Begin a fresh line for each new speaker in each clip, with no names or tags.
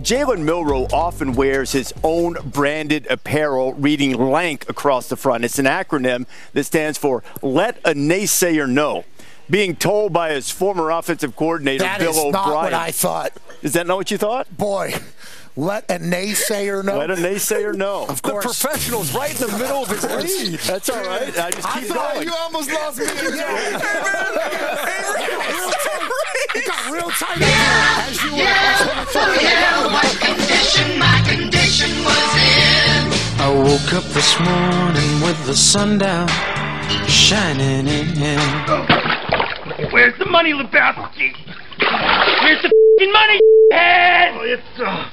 Jalen Milroe often wears his own branded apparel reading LANK across the front. It's an acronym that stands for Let a Naysayer Know. Being told by his former offensive coordinator,
That
Bill
is
O'Brien.
not what I thought.
Is that not what you thought?
Boy, let a naysayer know.
Let a naysayer know.
Of course.
The
course.
professional's right in the middle of his lead.
That's all right. I just
I
keep
thought
going.
you almost lost me again. It got real tight in here as you were.
Yeah, what condition my condition was in.
I woke up this morning with the sun down, shining in.
Where's the money, Lebowski? Where's the fing money, head?
Oh, it's uh,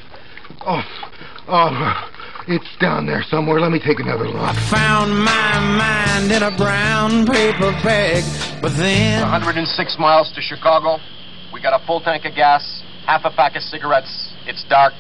oh, oh, it's down there somewhere. Let me take another look.
I found my mind in a brown paper bag, but then
106 miles to Chicago. We got a full tank of gas, half a pack of cigarettes. It's dark,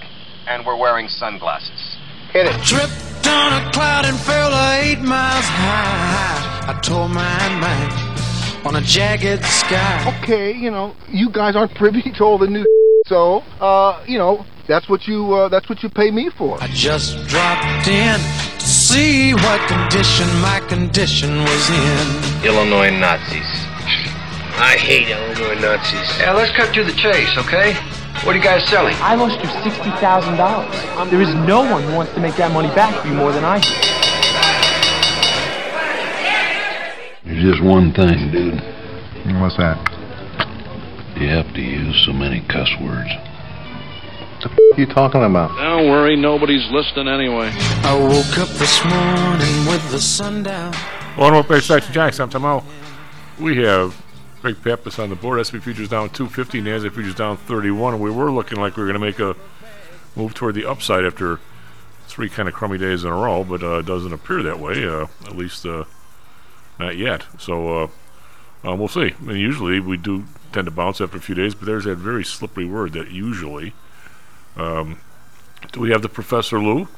and we're wearing sunglasses.
Hit it.
tripped on a cloud and fell eight miles high. I tore my mind on a jagged sky.
Okay, you know, you guys aren't privy to all the new, so uh, you know, that's what you uh, that's what you pay me for.
I just dropped in to see what condition my condition was in.
Illinois Nazis. I hate Illinois Nazis.
Yeah, let's cut to the chase, okay? What are you guys selling?
I lost you sixty thousand dollars. There is no one who wants to make that money back for you more than I do.
There's just one thing, dude.
What's that?
You have to use so many cuss words.
What the f- you talking about?
Don't worry, nobody's listening anyway.
I woke up this morning with the sun down.
One more base section Jackson. I'm Tomo. We have Greg Pappas on the board. SP futures down 250, NASDAQ futures down 31. We were looking like we were going to make a move toward the upside after three kind of crummy days in a row, but uh, it doesn't appear that way. Uh, at least uh, not yet. So uh, um, we'll see. And usually we do tend to bounce after a few days, but there's that very slippery word that usually. Um, do we have the Professor Lou?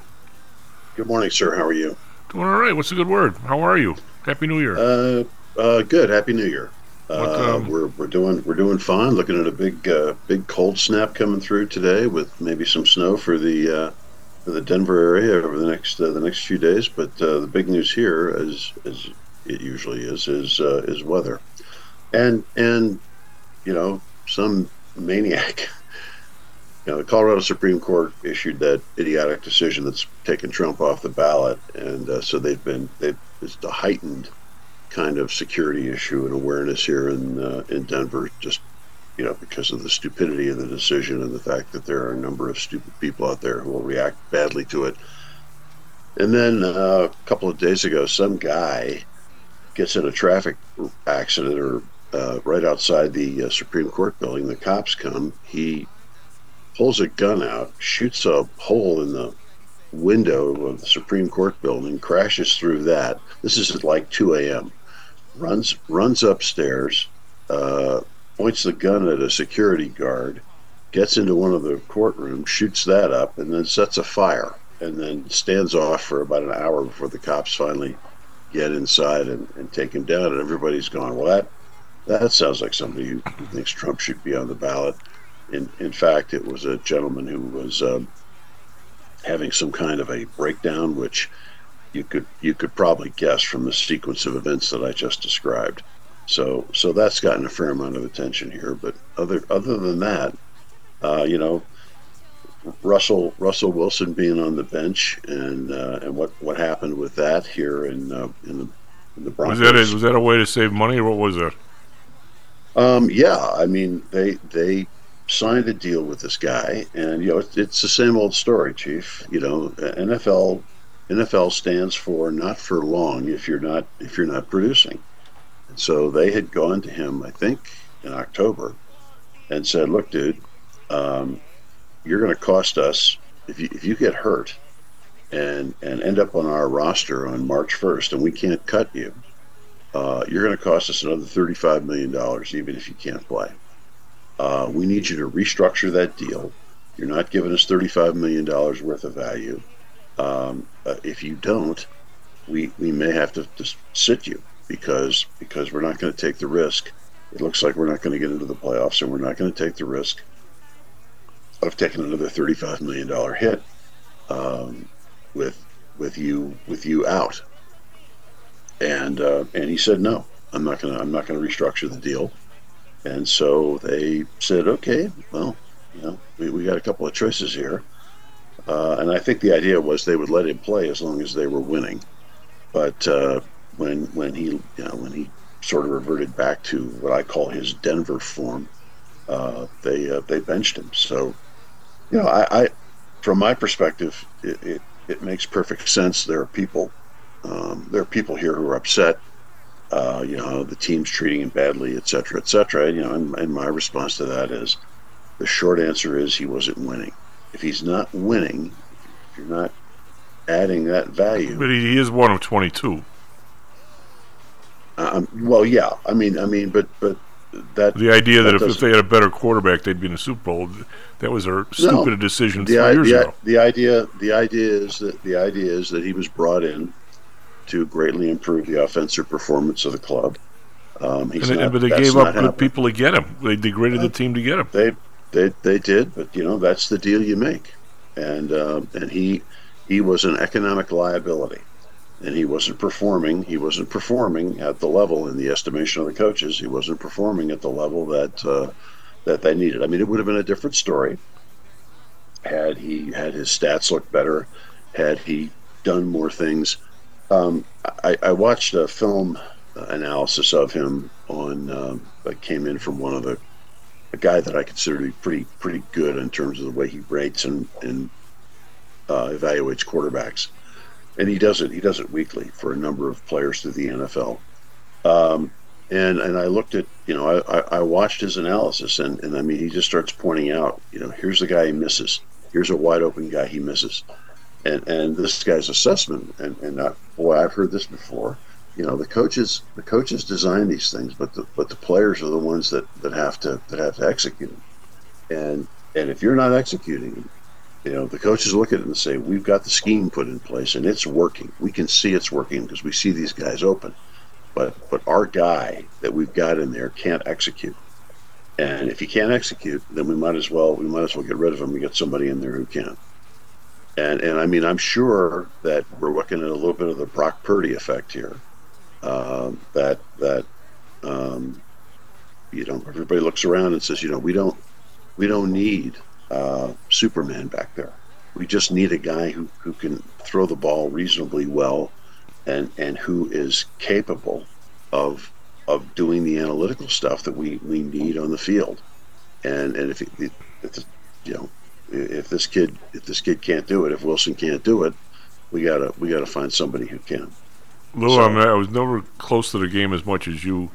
Good morning, sir. How are you?
Doing all right. What's a good word? How are you? Happy New Year.
Uh, uh, good. Happy New Year. Uh, we're we're doing we're doing fine. Looking at a big uh, big cold snap coming through today, with maybe some snow for the uh, for the Denver area over the next uh, the next few days. But uh, the big news here, as as it usually is, is uh, is weather, and and you know some maniac. You know, the Colorado Supreme Court issued that idiotic decision that's taken Trump off the ballot, and uh, so they've been they've it's a heightened kind of security issue and awareness here in uh, in Denver, just you know because of the stupidity of the decision and the fact that there are a number of stupid people out there who will react badly to it. And then uh, a couple of days ago, some guy gets in a traffic accident or uh, right outside the uh, Supreme Court building. The cops come. He pulls a gun out, shoots a hole in the window of the Supreme Court building, crashes through that. This is at like 2 a.m. Runs runs upstairs, uh, points the gun at a security guard, gets into one of the courtrooms, shoots that up, and then sets a fire, and then stands off for about an hour before the cops finally get inside and, and take him down. And everybody's gone, well, that that sounds like somebody who, who thinks Trump should be on the ballot. In in fact, it was a gentleman who was um, having some kind of a breakdown, which you could you could probably guess from the sequence of events that I just described. So so that's gotten a fair amount of attention here. But other other than that, uh, you know, Russell Russell Wilson being on the bench and uh, and what what happened with that here in uh, in the in the Broncos.
Was that a, was that a way to save money, or what was it?
Um, yeah, I mean they they signed a deal with this guy, and you know it's, it's the same old story, Chief. You know, NFL NFL stands for not for long if you're not if you're not producing. And so they had gone to him, I think, in October, and said, "Look, dude, um, you're going to cost us if you if you get hurt." And, and end up on our roster on March 1st, and we can't cut you uh, you're going to cost us another $35 million, even if you can't play. Uh, we need you to restructure that deal. You're not giving us $35 million worth of value. Um, uh, if you don't, we, we may have to just sit you because because we're not going to take the risk. It looks like we're not going to get into the playoffs, and we're not going to take the risk of taking another thirty-five million dollar hit um, with with you with you out. And uh, and he said no, I'm not gonna I'm not gonna restructure the deal. And so they said, okay, well, you know, we, we got a couple of choices here. Uh, and I think the idea was they would let him play as long as they were winning. But uh, when when he you know when he sort of reverted back to what I call his Denver form, uh, they uh, they benched him. So you know I, I from my perspective it, it, it makes perfect sense. There are people um, there are people here who are upset. Uh, you know the team's treating him badly, et cetera, et cetera. You know, and, and my response to that is the short answer is he wasn't winning. If he's not winning, if you're not adding that value,
But he, is one of 22.
Um, well, yeah. I mean, I mean, but but that
The idea that,
that
if, if they had a better quarterback, they'd be in the Super Bowl, that was a stupid
No.
decision three
i-
years
the,
ago.
the idea the idea is that the idea is that he was brought in to greatly improve the offensive performance of the club. Um, he's
And
not,
but they gave up good people to get him. They degraded the team to get him.
They they they did, but you know that's the deal you make, and um, and he he was an economic liability, and he wasn't performing. He wasn't performing at the level in the estimation of the coaches. He wasn't performing at the level that uh, that they needed. I mean, it would have been a different story had he had his stats looked better, had he done more things. Um, I, I watched a film analysis of him on um, that came in from one of the a guy that I consider to be pretty pretty good in terms of the way he rates and and uh, evaluates quarterbacks, and he does it he does it weekly for a number of players through the NFL. Um, and and I looked at you know I, I, watched his analysis and, and I mean he just starts pointing out you know here's the guy he misses. Here's a wide open guy he misses. And and this guy's assessment and and I, boy I've heard this before you know the coaches the coaches design these things but the but the players are the ones that that have to that have to execute them and and if you're not executing you know the coaches look at it and say we've got the scheme put in place and it's working. We can see it's working because we see these guys open. But but our guy that we've got in there can't execute. And if he can't execute then we might as well we might as well get rid of him and get somebody in there who can. And and I mean I'm sure that we're looking at a little bit of the Brock Purdy effect here um, that that um, you know everybody looks around and says you know we don't we don't need uh, Superman back there. We just need a guy who, who can throw the ball reasonably well and and who is capable of of doing the analytical stuff that we, we need on the field. And and if, it, if you know if this kid if this kid can't do it if Wilson can't do it we gotta we gotta find somebody who can
Lou, I, mean, I was never close to the game as much as you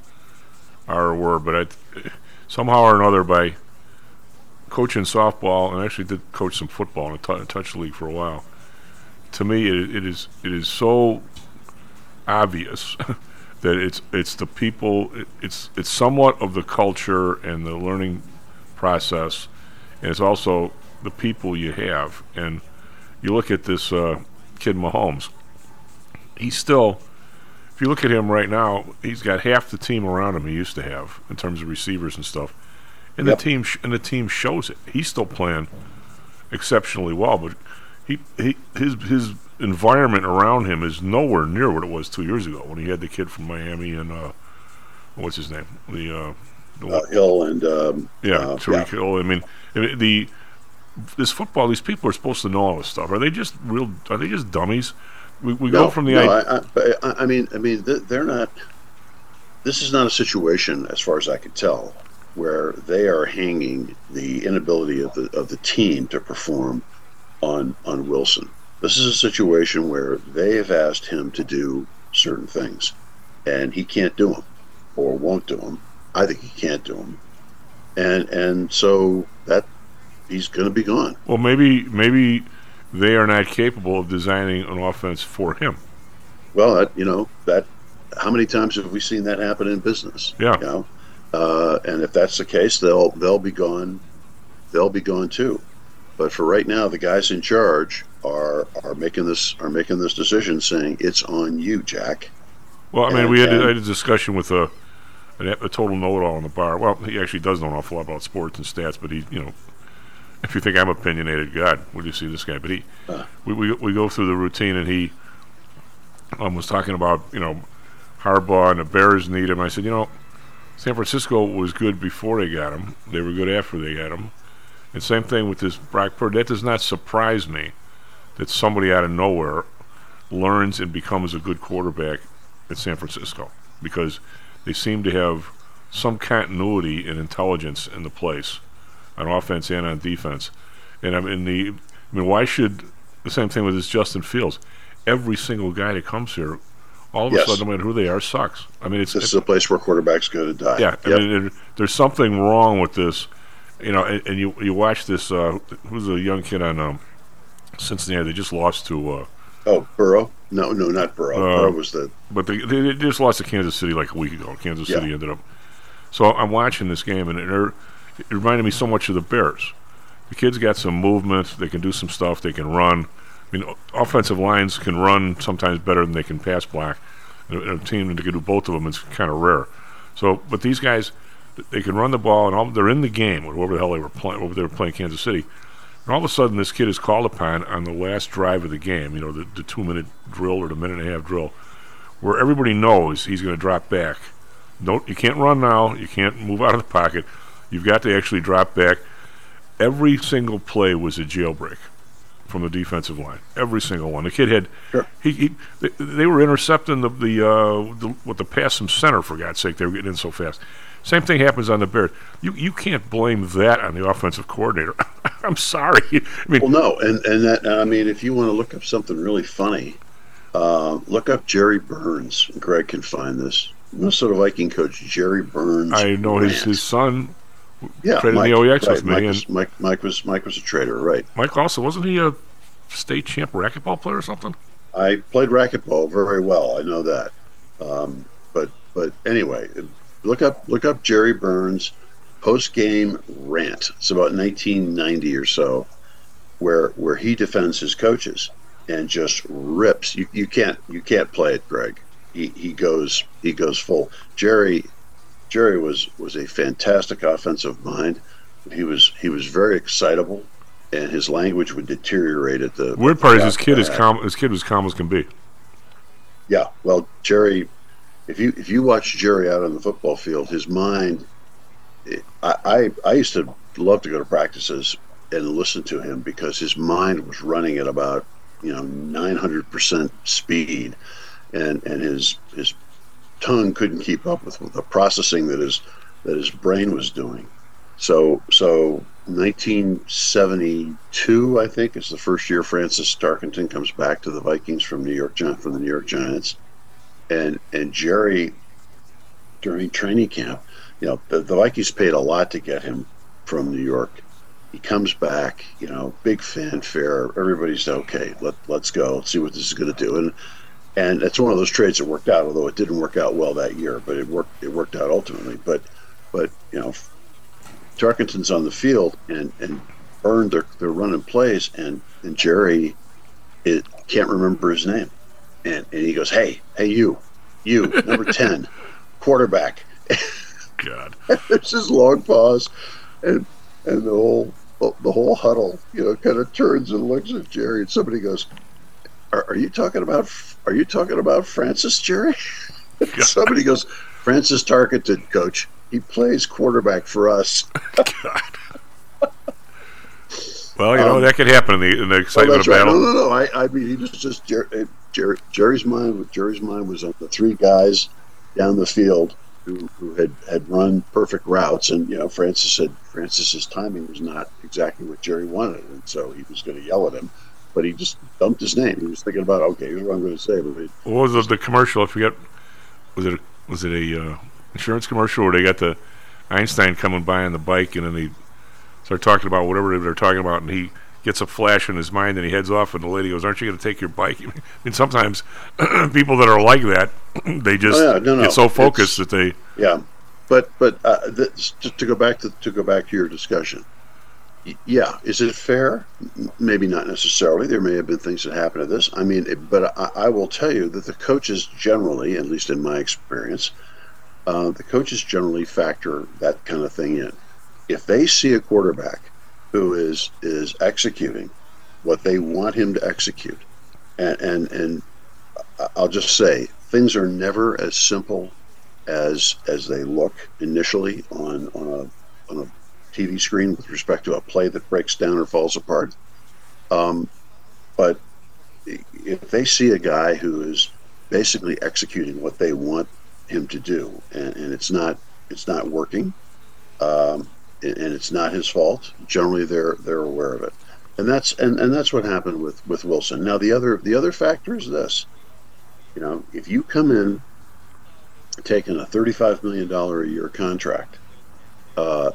are or were, but I, somehow or another, by coaching softball and actually did coach some football in a touch league for a while. To me, it, it is it is so obvious that it's it's the people, it, it's it's somewhat of the culture and the learning process, and it's also the people you have. And you look at this uh, kid Mahomes. He's still if you look at him right now, he's got half the team around him he used to have in terms of receivers and stuff, and
Yep.
the team sh- and the team shows it. He's still playing exceptionally well, but he, he his his environment around him is nowhere near what it was two years ago when he had the kid from Miami and uh, what's his name, the uh, the
uh, Hill and um,
yeah,
uh,
Tyreek Hill. I mean, I mean, the this football. These people are supposed to know all this stuff. Are they just real? Are they just dummies? We, we
no,
go from the
no,
idea.
I, I, I I mean, I mean, they're not. This is not a situation, as far as I can tell, where they are hanging the inability of the of the team to perform on on Wilson. This is a situation where they have asked him to do certain things, and he can't do them, or won't do them. I think he can't do them, and and so that he's going to be gone.
Well, maybe maybe they are not capable of designing an offense for him.
Well, that, you know that. How many times have we seen that happen in business?
Yeah.
You know, uh, and if that's the case, they'll they'll be gone. They'll be gone too. But for right now, the guys in charge are are making this are making this decision, saying it's on you, Jack.
Well, I mean,
And-
we had,
and-
had a discussion with a, a a total know-it-all in the bar. Well, he actually does know an awful lot about sports and stats, but he, you know, if you think I'm opinionated, God, would you see this guy? But he, we, we we go through the routine, and he um, was talking about you know Harbaugh and the Bears need him. I said, you know, San Francisco was good before they got him. They were good after they got him. And same thing with this Brock Purdy. That does not surprise me that somebody out of nowhere learns and becomes a good quarterback at San Francisco because they seem to have some continuity and intelligence in the place on offense and on defense. And I mean, the, I mean, why should the same thing with this Justin Fields? Every single guy that comes here, all of
Yes.
a sudden, no matter who they are, sucks. I mean, it's
This is a place where quarterbacks go to die.
yeah, I mean, there, there's something wrong with this, you know. And, and you you watch this. Uh, who's a young kid on um, Cincinnati? They just lost to. Uh,
oh, Burrow? No, no, not Burrow.
Uh,
Burrow was the
but they, they, they just lost to Kansas City like a week ago. Kansas City ended up. So I'm watching this game, and they're, it reminded me so much of the Bears. The kids got some movement. They can do some stuff. They can run. I mean, offensive lines can run sometimes better than they can pass block. And a, team that can do both of them is kind of rare. So, but these guys, they can run the ball, and all, they're in the game. Whatever the hell they were playing, whatever they were playing Kansas City. And all of a sudden, this kid is called upon on the last drive of the game. You know, the, the two-minute drill or the minute and a half drill, where everybody knows he's going to drop back. Don't you can't run now. You can't move out of the pocket. You've got to actually drop back. Every single play was a jailbreak from the defensive line. Every single one. The kid had he, he they, they were intercepting the the, uh, the what the pass from center for God's sake. They were getting in so fast. Same thing happens on the Bears. You you can't blame that on the offensive coordinator. I'm sorry. I mean,
well, no, and and that I mean, if you want to look up something really funny, uh, look up Jerry Burns. Greg can find this. Minnesota Viking coach Jerry Burns.
I know his his son
yeah,
traded
Mike,
in the OEX
right,
with me,
Mike
and
was, Mike, Mike was Mike was a trader, right?
Mike also wasn't he a state champ racquetball player or something?
I played racquetball very well. I know that. Um, but but anyway, look up look up Jerry Burns post game rant. It's about 1990 or so, where where he defends his coaches and just rips. You, you can't you can't play it, Greg. He, he goes he goes full. Jerry Jerry was was a fantastic offensive mind. He was he was very excitable, and his language would deteriorate at the
Weird part is his kid is calm. His kid was calm as can be.
Yeah, well, Jerry, if you if you watch Jerry out on the football field, his mind. I I, I used to love to go to practices and listen to him because his mind was running at about you know 900 percent speed, and and his his tongue couldn't keep up with the processing that his that his brain was doing. So so 1972, I think, is the first year Francis Tarkenton comes back to the Vikings from New York from the New York Giants, and and Jerry during training camp, you know, the, the Vikings paid a lot to get him from New York. He comes back, you know, big fanfare. Everybody's okay. Let let's go. Let's see what this is going to do. And and it's one of those trades that worked out, although it didn't work out well that year. But it worked. It worked out ultimately. But but you know, Tarkenton's on the field and and Byrne they're they're running plays and and Jerry it can't remember his name and and he goes hey hey you you number ten quarterback
God
there's this long pause and and the whole the whole huddle you know kind of turns and looks at Jerry and somebody goes are, are you talking about are you talking about Francis Jerry somebody goes Francis Tarkenton coach he plays quarterback for us
Well, you know
Um,
that could happen in the in the excitement of
right.
battle.
No, no, no. I, I mean, he was just Jer- Jerry's mind. Jerry's mind was on the three guys down the field who, who had, had run perfect routes, and you know, Francis said Francis's timing was not exactly what Jerry wanted, and so he was going to yell at him, but he just dumped his name. He was thinking about, okay, here's what I'm going to say, but
What was the, the commercial? I forget. Was it a, was it a uh, insurance commercial where they got the Einstein coming by on the bike and then they start talking about whatever they're talking about and he gets a flash in his mind and he heads off and the lady goes, "Aren't you going to take your bike?" I mean, sometimes people that are like that, they just
Oh, yeah, no, no.
get so focused
It's-
that they.
Yeah, but but uh, th- to, to go back to to go back to your discussion, yeah, is it fair? Maybe not necessarily. There may have been things that happened to this. I mean, it, but I, I will tell you that the coaches generally, at least in my experience, uh, the coaches generally factor that kind of thing in. If they see a quarterback who is is executing what they want him to execute, and and and I'll just say things are never as simple as as they look initially on on a on a TV screen with respect to a play that breaks down or falls apart. Um, but if they see a guy who is basically executing what they want him to do, and, and it's not it's not working, um, and, and it's not his fault. Generally, they're they're aware of it, and that's and, and that's what happened with with Wilson. Now, the other the other factor is this: you know, if you come in taking a thirty five million dollar a year contract, uh,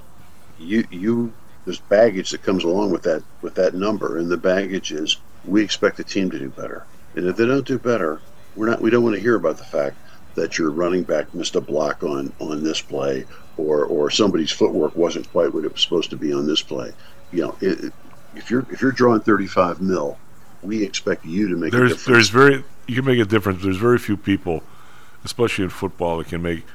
you you there's baggage that comes along with that with that number, and the baggage is we expect the team to do better, and if they don't do better, we're not we don't want to hear about the fact that your running back missed a block on on this play or or somebody's footwork wasn't quite what it was supposed to be on this play. You know, it, if you're if you're drawing 35 mil, we expect you to make
there's
a difference.
there's very you can make a difference. There's very few people, especially in football, that can make.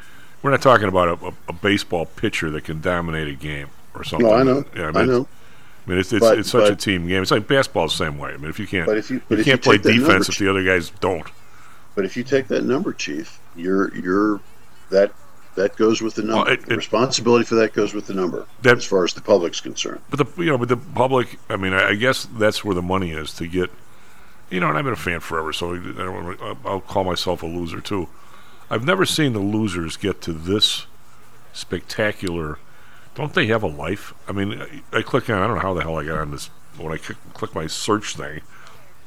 We're not talking about a, a, a baseball pitcher that can dominate a game or something.
No, I know.
Yeah, I,
I
mean,
know.
it's- I mean, it's it's,
But-
it's such a team game. It's like basketball the same way. I mean, if you can't,
But if you- but
you
if
can't play defense
number,
if the other guys don't.
But if you take that number, Chief, you're you're that that goes with the number.
Well, it-
the
it-
responsibility for that goes with the number,
That-
as far as the public's concerned.
But the you know, but the public. I mean, I, I guess that's where the money is to get. You know, and I've been a fan forever, so I don't I'll- I'll call myself a loser too. I've never seen the losers get to this spectacular. Don't they have a life? I mean, I, I click on. I don't know how the hell I got on this when I click, click my search thing.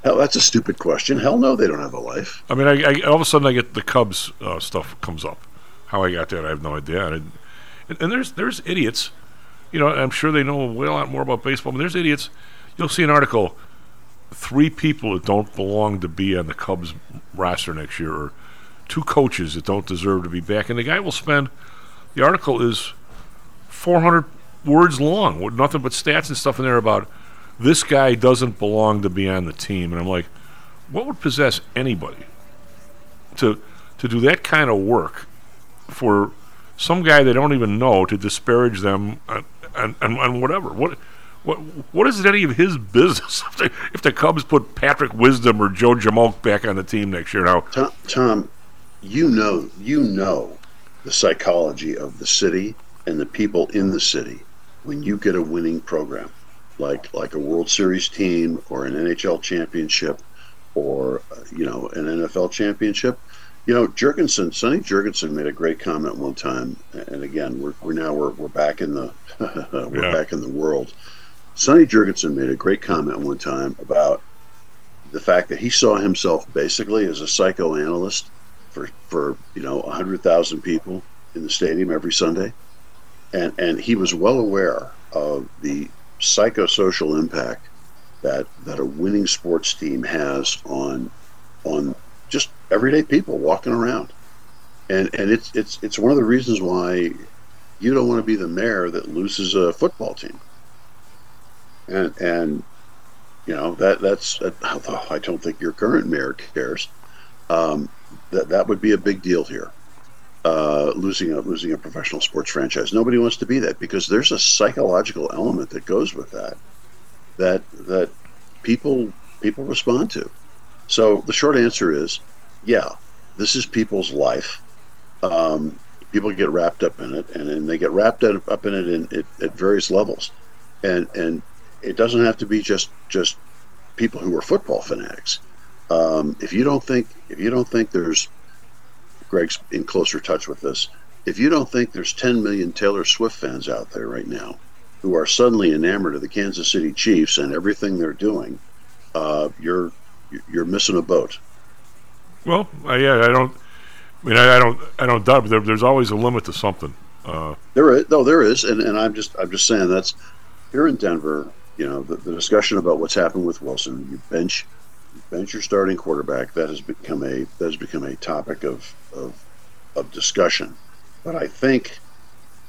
Hell, that's a stupid question. Hell no, they don't have a life.
I mean, I, I all of a sudden I get the Cubs uh, stuff comes up. How I got that, I have no idea. And, and, and there's there's idiots. You know, I'm sure they know a lot more about baseball. But there's idiots. You'll see an article. Three people that don't belong to be on the Cubs roster next year, or two coaches that don't deserve to be back. And the guy will spend. The article is 400 words long with nothing but stats and stuff in there about this guy doesn't belong to be on the team. And I'm like, what would possess anybody to to do that kind of work for some guy they don't even know to disparage them and and, whatever? What what what is it any of his business if, they, if the Cubs put Patrick Wisdom or Joe Jamoke back on the team next year? Now,
Tom, Tom, you know, you know the psychology of the city and the people in the city when you get a winning program, like like a World Series team or an NHL championship or uh, you know an NFL championship. You know, Jurgensen, Sonny Jurgensen made a great comment one time, and again, we're, we're now we're, we're back in the we're
Yeah.
back in the world. Sonny Jurgensen made a great comment one time about the fact that he saw himself basically as a psychoanalyst for for you know hundred thousand people in the stadium every Sunday, and and he was well aware of the psychosocial impact that that a winning sports team has on on just everyday people walking around, and and it's it's it's one of the reasons why you don't want to be the mayor that loses a football team, and and you know that that's although I don't think your current mayor cares. Um, that that would be a big deal here. Uh, losing a losing a professional sports franchise. Nobody wants to be that because there's a psychological element that goes with that that that people people respond to. So the short answer is, yeah, this is people's life. Um, people get wrapped up in it, and, and they get wrapped up up in it in, at, at various levels, and and it doesn't have to be just just people who are football fanatics. Um, if you don't think if you don't think there's Greg's in closer touch with this. If you don't think there's 10 million Taylor Swift fans out there right now who are suddenly enamored of the Kansas City Chiefs and everything they're doing, uh, you're you're missing a boat.
well, I, yeah, I don't. I mean, I, I don't. I don't doubt. But there, there's always a limit to something. Uh,
There is no, there is, and, and I'm just I'm just saying that's here in Denver. You know, the, the discussion about what's happened with Wilson. You bench, bench your starting quarterback. That has become a that has become a topic of of, of discussion. But I think,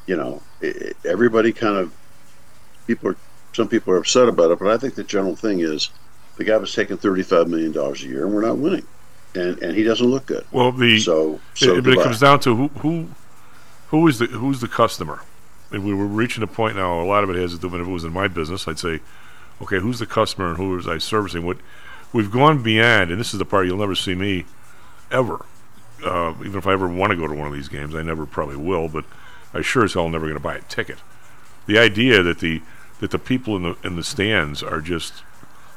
you know, i i- everybody kind of people are some people are upset about it. But I think the general thing is the guy was taking thirty five million dollars a year, and we're not winning, and and he doesn't look good.
well, the
So so
it, but it comes down to who who who is the who's the customer. and we were reaching a point now. A lot of it has to do with if it was in my business, I'd say, okay, who's the customer and who was I servicing? What we've gone beyond, and this is the part you'll never see me ever. Uh, even if I ever want to go to one of these games, I never probably will, but I sure as hell never going to buy a ticket. The idea that the that the people in the in the stands are just,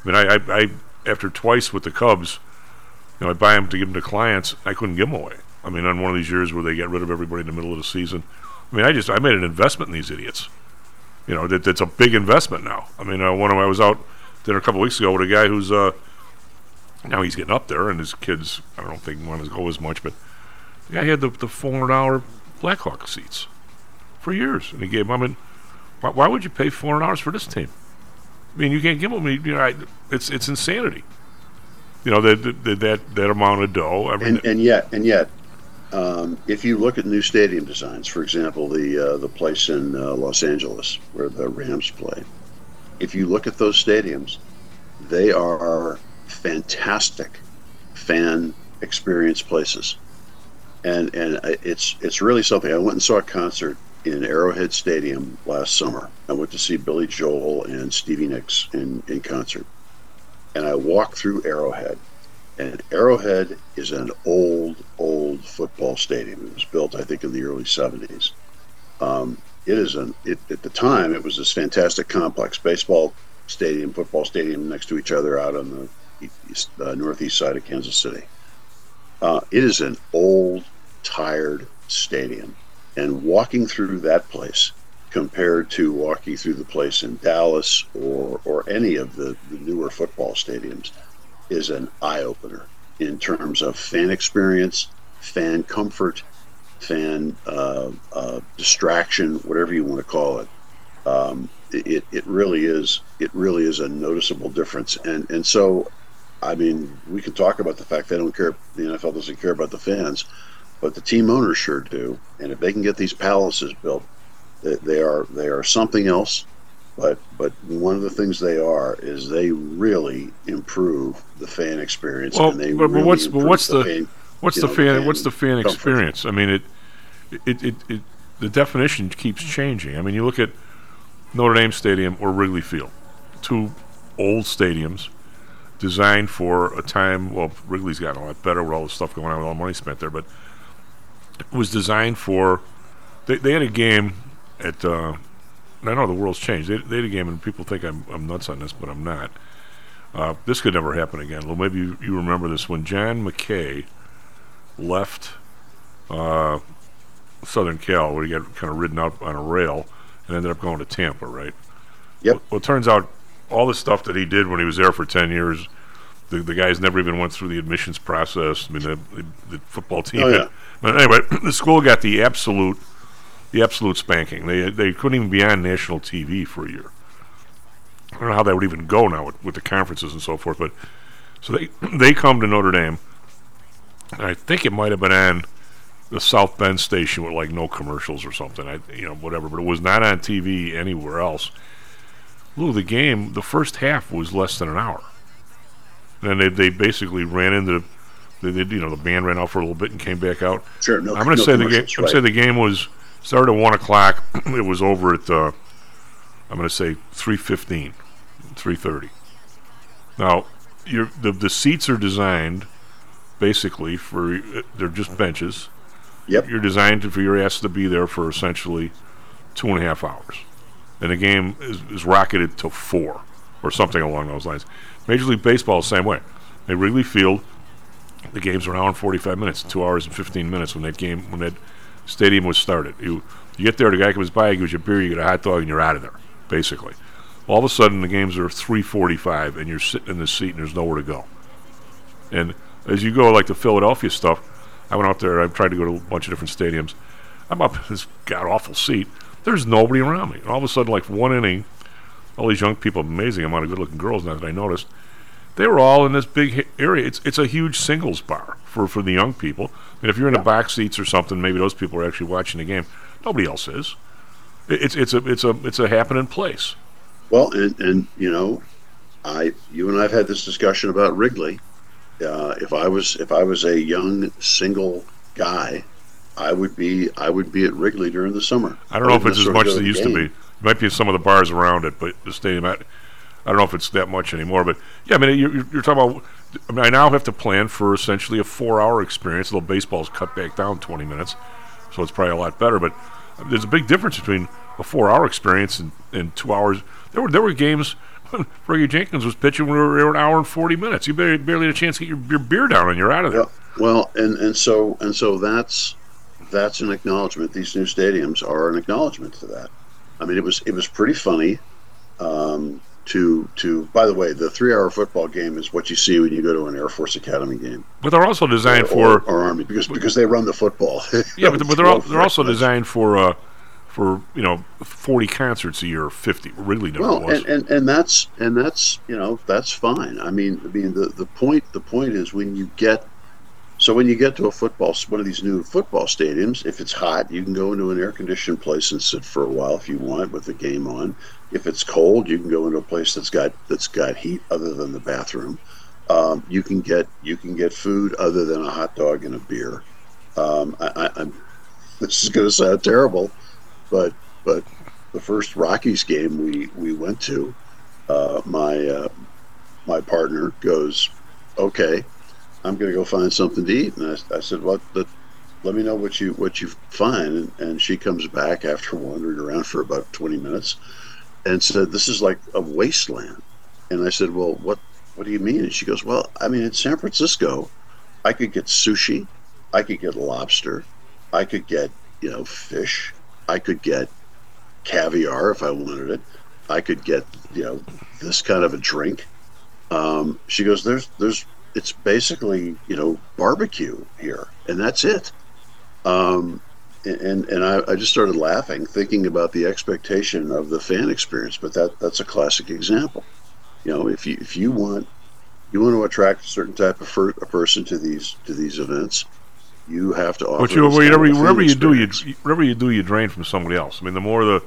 I mean, I, I, I after twice with the Cubs, you know, I buy them to give them to clients. I couldn't give them away. I mean, on one of these years where they get rid of everybody in the middle of the season, I mean, I just I made an investment in these idiots. You know, that that's a big investment now. I mean, uh, one of I was out dinner a couple weeks ago with a guy who's uh, now he's getting up there, and his kids I don't think want to go as much, but the guy had the the four hundred dollar Blackhawk seats for years, and he gave them. I mean, why, why would you pay four hundred dollars for this team? I mean, you can't give them. You know, I, it's it's insanity. You know that that that, that amount of dough. I mean,
And, and yet, and yet, um, if you look at new stadium designs, for example, the uh, the place in uh, Los Angeles where the Rams play, if you look at those stadiums, they are fantastic fan experience places, and and it's it's really something. I went and saw a concert in Arrowhead Stadium last summer. I went to see Billy Joel and Stevie Nicks in in concert, and I walked through Arrowhead, and Arrowhead is an old, old football stadium. It was built, I think, in the early 70s. Um, it is an, it, at the time, it was this fantastic complex baseball stadium, football stadium next to each other out on the east, uh, northeast side of Kansas City. Uh, it is an old, tired stadium. And walking through that place compared to walking through the place in Dallas or, or any of the, the newer football stadiums is an eye opener in terms of fan experience, fan comfort, fan uh, uh, distraction, whatever you want to call it. Um, it, it really is it really is a noticeable difference, and and so, I mean, we can talk about the fact they don't care. The NFL doesn't care about the fans, but the team owners sure do. And if they can get these palaces built, they, they are they are something else. But but one of the things they are is they really improve the fan experience.
Well,
and they
but,
really
what's but what's the,
fan,
what's the
know,
fan, what's the fan
comfort.
experience? I mean, it, it, it, it the definition keeps changing. I mean, you look at Notre Dame Stadium or Wrigley Field, two old stadiums designed for a time. Well, Wrigley's gotten a lot better with all the stuff going on, with all the money spent there, but it was designed for. They, they had a game at. Uh, I know the world's changed. They, they had a game, and people think I'm, I'm nuts on this, but I'm not. Uh, this could never happen again. Well, maybe you, you remember this when John McKay left uh, Southern Cal, where he got kind of ridden out on a rail and ended up going to Tampa, right?
Yep.
Well, well, it turns out all the stuff that he did when he was there for 10 years, the, the guys never even went through the admissions process. I mean, the, the, the football team.
Oh,
had-
yeah.
but anyway, the school got the absolute, the absolute spanking. They they couldn't even be on national TV for a year. I don't know how that would even go now with, with the conferences and so forth. But so they they come to Notre Dame. And I think it might have been on the South Bend station with like no commercials or something. I you know whatever, but it was not on TV anywhere else. Lou, the game, the first half was less than an hour. And they they basically ran into, they, they you know the band ran out for a little bit and came back out.
Sure, no-
I'm going to
no
say the game.
commercials,
I'm say the game was started at one o'clock. it was over at uh, I'm going to say three fifteen, three thirty. Now, your the the seats are designed basically for uh, they're just benches.
Yep.
You're designed to, for your ass to be there for essentially two and a half hours, and the game is, is rocketed to four or something along those lines. Major League Baseball the same way. At Wrigley Field, the games are an hour and 45 minutes, two hours and 15 minutes when that game, when that stadium was started. You you get there, the guy comes by, he gives you a beer, you get a hot dog, and you're out of there, basically. All of a sudden, the games are 3:45, and you're sitting in the seat, and there's nowhere to go. And as you go, like the Philadelphia stuff, I went out there. I've tried to go to a bunch of different stadiums. I'm up in this god awful seat. There's nobody around me. And all of a sudden, like one inning, all these young people, amazing amount of good-looking girls. Now that I noticed, they were all in this big area. It's it's a huge singles bar for for the young people. And if you're in the back seats or something, maybe those people are actually watching the game. Nobody else is. It- It's it's a it's a it's a happening place.
Well, and, and you know, I you and I've had this discussion about Wrigley. Uh, if I was if I was a young single guy I would be I would be at Wrigley during the summer.
I don't know if it's as much as it used to be. It might be some of the bars around it, but the stadium, I, I don't know if it's that much anymore. But yeah, I mean, you're, you're- talking about. I mean, I now have to plan for essentially a four-hour experience. Although baseball's cut back down 20 minutes, so it's probably a lot better. But there's a big difference between a four-hour experience and, and two hours. There were there were games Fergie Jenkins was pitching. when We were an hour and 40 minutes. You barely, barely had a chance to get your, your beer down, and you're out of there.
Well, and and so and so that's that's an acknowledgement. These new stadiums are an acknowledgement to that. I mean, it was it was pretty funny. Um, to to by the way, the three-hour football game is what you see when you go to an Air Force Academy game.
But they're also designed
or,
for
or, or Army because because they run the football.
Yeah, but, but they're all, they're also designed for uh, for you know forty concerts a year, or fifty. Wrigley never
Well, and, and, and that's and that's you know that's fine. I mean, I mean the, the point the point is when you get so when you get to a football one of these new football stadiums, if it's hot, you can go into an air conditioned place and sit for a while if you want with the game on. If it's cold, you can go into a place that's got that's got heat other than the bathroom. Um, you can get you can get food other than a hot dog and a beer. Um, I, I, this is going to sound terrible, but but the first Rockies game we we went to, uh, my uh, my partner goes, okay, I'm going to go find something to eat, and I, I said, what the. Let me know what you what you find, and, and she comes back after wandering around for about 20 minutes, and said, "This is like a wasteland." And I said, "Well, what what do you mean?" And she goes, "Well, I mean, in San Francisco, I could get sushi, I could get lobster, I could get you know fish, I could get caviar if I wanted it, I could get you know this kind of a drink." Um, she goes, "There's there's it's basically you know barbecue here, and that's it." Um, and and I, I just started laughing, thinking about the expectation of the fan experience. But that that's a classic example. You know, if you if you want you want to attract a certain type of fir- a person to these to these events, you have to offer.
But you,
this kind of
wherever,
a
you-
fan
wherever you do, you wherever you do, you drain from somebody else. I mean, the more the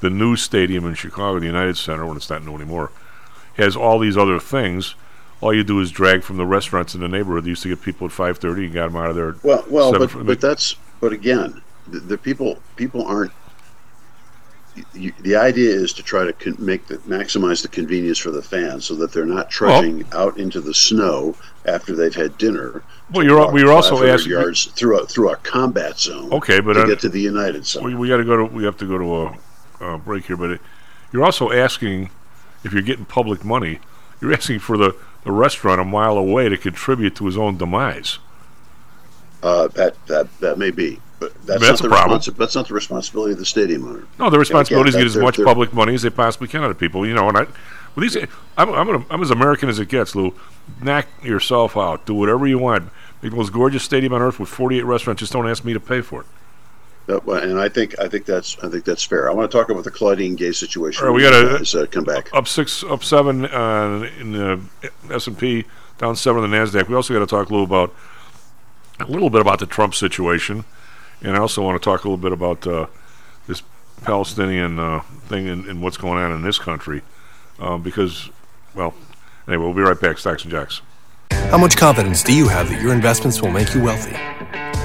the new stadium in Chicago, the United Center, when it's not new anymore, has all these other things. All you do is drag from the restaurants in the neighborhood. They used to get people at five thirty. You got them out of there.
Well, well, but, but that's but again, the, the people people aren't. You, the idea is to try to con- make the maximize the convenience for the fans, so that they're not trudging out into the snow after they've had dinner.
Well, you're-
walk
you're also asking-
yards through a through a combat zone.
Okay, but
to get to the United Center.
We, we got to go to. We have to go to a, a break here. But it, you're also asking if you're getting public money. You're asking for the, the restaurant a mile away to contribute to his own demise.
Uh, that that that may be, but that's,
That's
not the responsi- That's not the responsibility of the stadium owner.
No, the responsibility is to get as much
they're-
public money as they possibly can out of people. You know, and I, well, these, I'm, I'm, gonna, I'm as American as it gets, Lou. Knock yourself out. Do whatever you want. Make the most gorgeous stadium on earth with 48 restaurants. Just don't ask me to pay for it.
That- well, and I think I think that's I think that's fair. I want to talk about the Claudine Gay situation.
All right, we got to
uh, come back.
Up six, up seven uh, in the S and P, down seven in the Nasdaq. We also got to talk a little about a little bit about the Trump situation, and I also want to talk a little bit about uh, this Palestinian uh, thing and, and what's going on in this country, uh, because, well, anyway, we'll be right back. Stocks and Jocks.
How much confidence do you have that your investments will make you wealthy?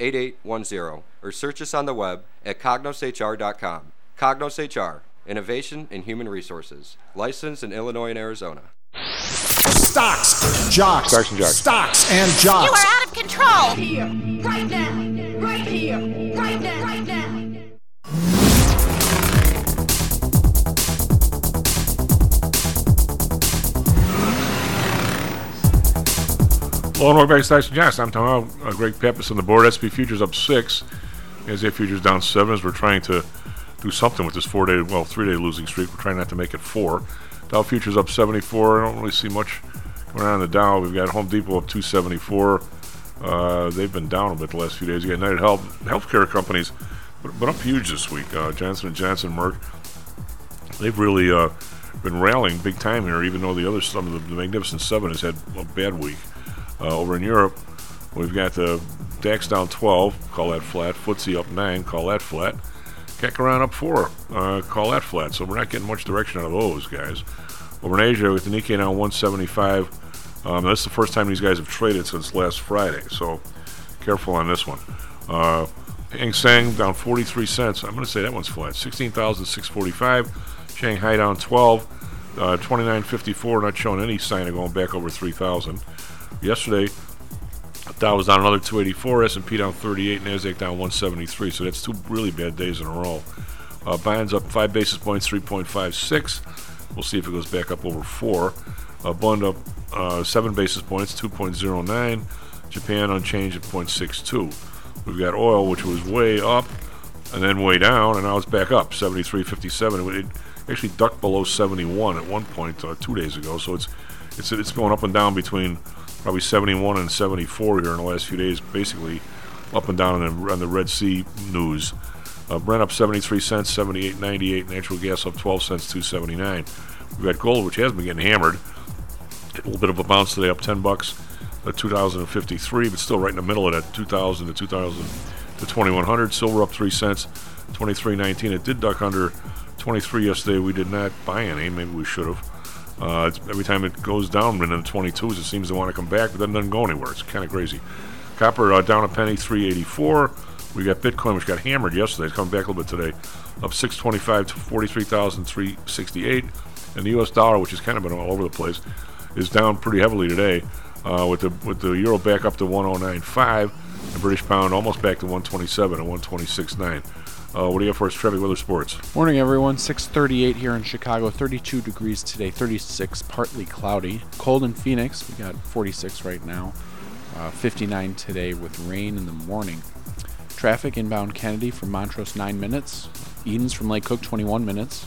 8810 or search us on the web at cognoshr.com. Cognos HR, Innovation in Human Resources, licensed in Illinois and Arizona.
Stocks, jocks,
Stocks and jocks.
stocks and jocks.
You are out of control.
Here, right now, right here, right now, right now.
Back to Stocks and Jocks. I'm Tom uh, Greg Pappas on the board. SP Futures up six. NASDAQ Futures down seven as we're trying to do something with this four-day, well, three-day losing streak. We're trying not to make it four. Dow Futures up 74. I don't really see much going on in the Dow. We've got Home Depot up 274. Uh, they've been down a bit the last few days. You got United Health, healthcare companies, but, but up huge this week. Uh, Johnson and Johnson, Merck. They've really uh, been rallying big time here, even though the other some of the, the Magnificent Seven has had a bad week. Uh, over in Europe, we've got the DAX down 12, call that flat. FTSE up 9, call that flat. Around up 4, uh, call that flat. So we're not getting much direction out of those guys. Over in Asia, with the Nikkei now 175. Um, that's the first time these guys have traded since last Friday, so careful on this one. Uh, Hang Seng down 43 cents. I'm going to say that one's flat. 16,645. Shanghai down 12. Uh, 29.54, not showing any sign of going back over 3,000. Yesterday, Dow was down another 284, S&P down 38, Nasdaq down 173. So that's two really bad days in a row. Uh, Bonds up five basis points, 3.56. We'll see if it goes back up over four. Uh, Bund up uh, seven basis points, 2.09. Japan unchanged at 0.62. We've got oil, which was way up and then way down, and now it's back up, 73.57. It actually ducked below 71 at one point uh, two days ago, so it's it's it's going up and down between probably 71 and 74 here in the last few days, basically up and down on the, on the Red Sea news. Uh, Brent up 73 cents, 78.98. Natural gas up 12 cents, 279. We've got gold, which has been getting hammered. A little bit of a bounce today, up 10 bucks at 2,053, but still right in the middle of that 2,000 to 2,000 to 2,100. Silver up 3 cents, 23.19. It did duck under 23 yesterday. We did not buy any. Maybe we should have. Uh, every time it goes down in the 22s, it seems to want to come back, but then it doesn't go anywhere. It's kind of crazy. Copper uh, down a penny, 384. We got Bitcoin, which got hammered yesterday. It's coming back a little bit today, up 625 to 43,368. And the U.S. dollar, which has kind of been all over the place, is down pretty heavily today, uh, with the with the euro back up to 109.5, the British pound almost back to 127 and 126.9. Uh, what do you have for us, Trevor Weather Sports?
Morning, everyone. 6:38 here in Chicago. 32 degrees today. 36, partly cloudy. Cold in Phoenix. We got 46 right now. Uh, 59 today with rain in the morning. Traffic inbound Kennedy from Montrose 9 minutes. Edens from Lake Cook 21 minutes.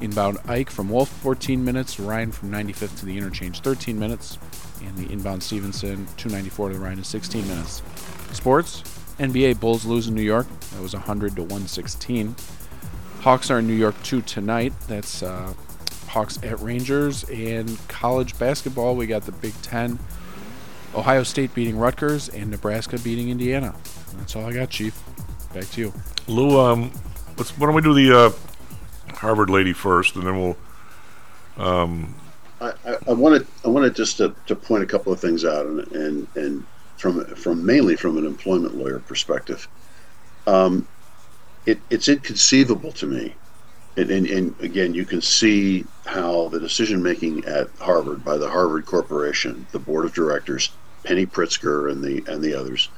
Inbound Ike from Wolf 14 minutes. Ryan from 95th to the interchange 13 minutes. And the inbound Stevenson 294 to the Ryan is 16 minutes. Sports. NBA Bulls lose in New York. That was 100 to 116. Hawks are in New York 2 tonight. That's uh, Hawks at Rangers. And college basketball, we got the Big Ten. Ohio State beating Rutgers and Nebraska beating Indiana. That's all I got, Chief. Back to you.
Lou, um, let's why don't we do the uh, Harvard lady first, and then we'll. Um,
I, I, I wanted I wanted just to, to point a couple of things out, and and, and from from mainly from an employment lawyer perspective, um, it, it's inconceivable to me, and, and, and again, you can see how the decision making at Harvard by the Harvard Corporation, the board of directors, Penny Pritzker, and the and the others,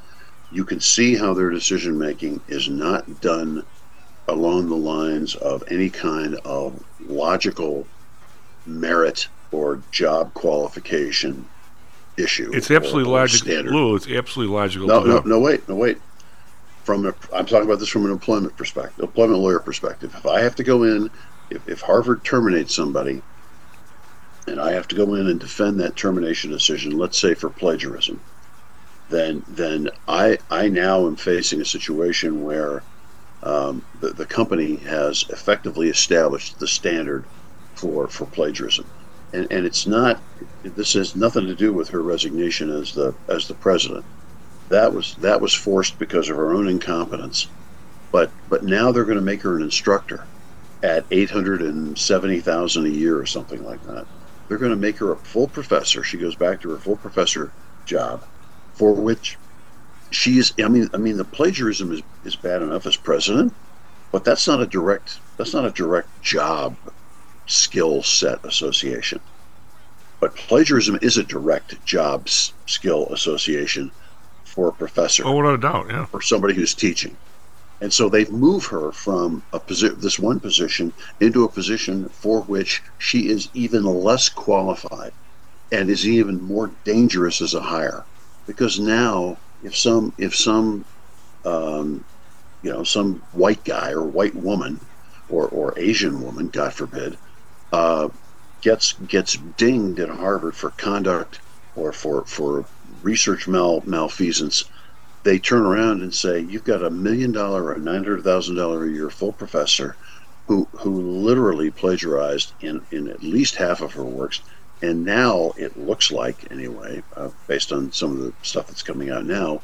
you can see how their decision making is not done along the lines of any kind of logical merit or job qualification issue.
it's absolutely logical. Lou. It's absolutely logical.
No, no, no, wait, no, wait. from a, I'm talking about this from an employment perspective, employment lawyer perspective. If I have to go in, if, if Harvard terminates somebody, and I have to go in and defend that termination decision, let's say for plagiarism, then then I I now am facing a situation where um, the, the company has effectively established the standard for for plagiarism, and and it's not this has nothing to do with her resignation as the as the president. That was that was forced because of her own incompetence, but but now they're going to make her an instructor at eight hundred and seventy thousand a year or something like that. They're going to make her a full professor. She goes back to her full professor job, for which she's. I mean, I mean, the plagiarism is is bad enough as president, but that's not a direct. That's not a direct job skill set association. But plagiarism is a direct job skill association for a professor.
Oh, without a doubt, yeah.
For somebody who's teaching. And so they've moved her from a posi- this one position into a position for which she is even less qualified and is even more dangerous as a hire. Because now, if some if some um, you know some white guy or white woman or, or Asian woman, God forbid, uh, gets gets dinged at Harvard for conduct or for for research mal malfeasance, they turn around and say, "You've got a million dollar or nine hundred thousand dollar a year full professor who who literally plagiarized in in at least half of her works." And now it looks like, anyway, uh, based on some of the stuff that's coming out now,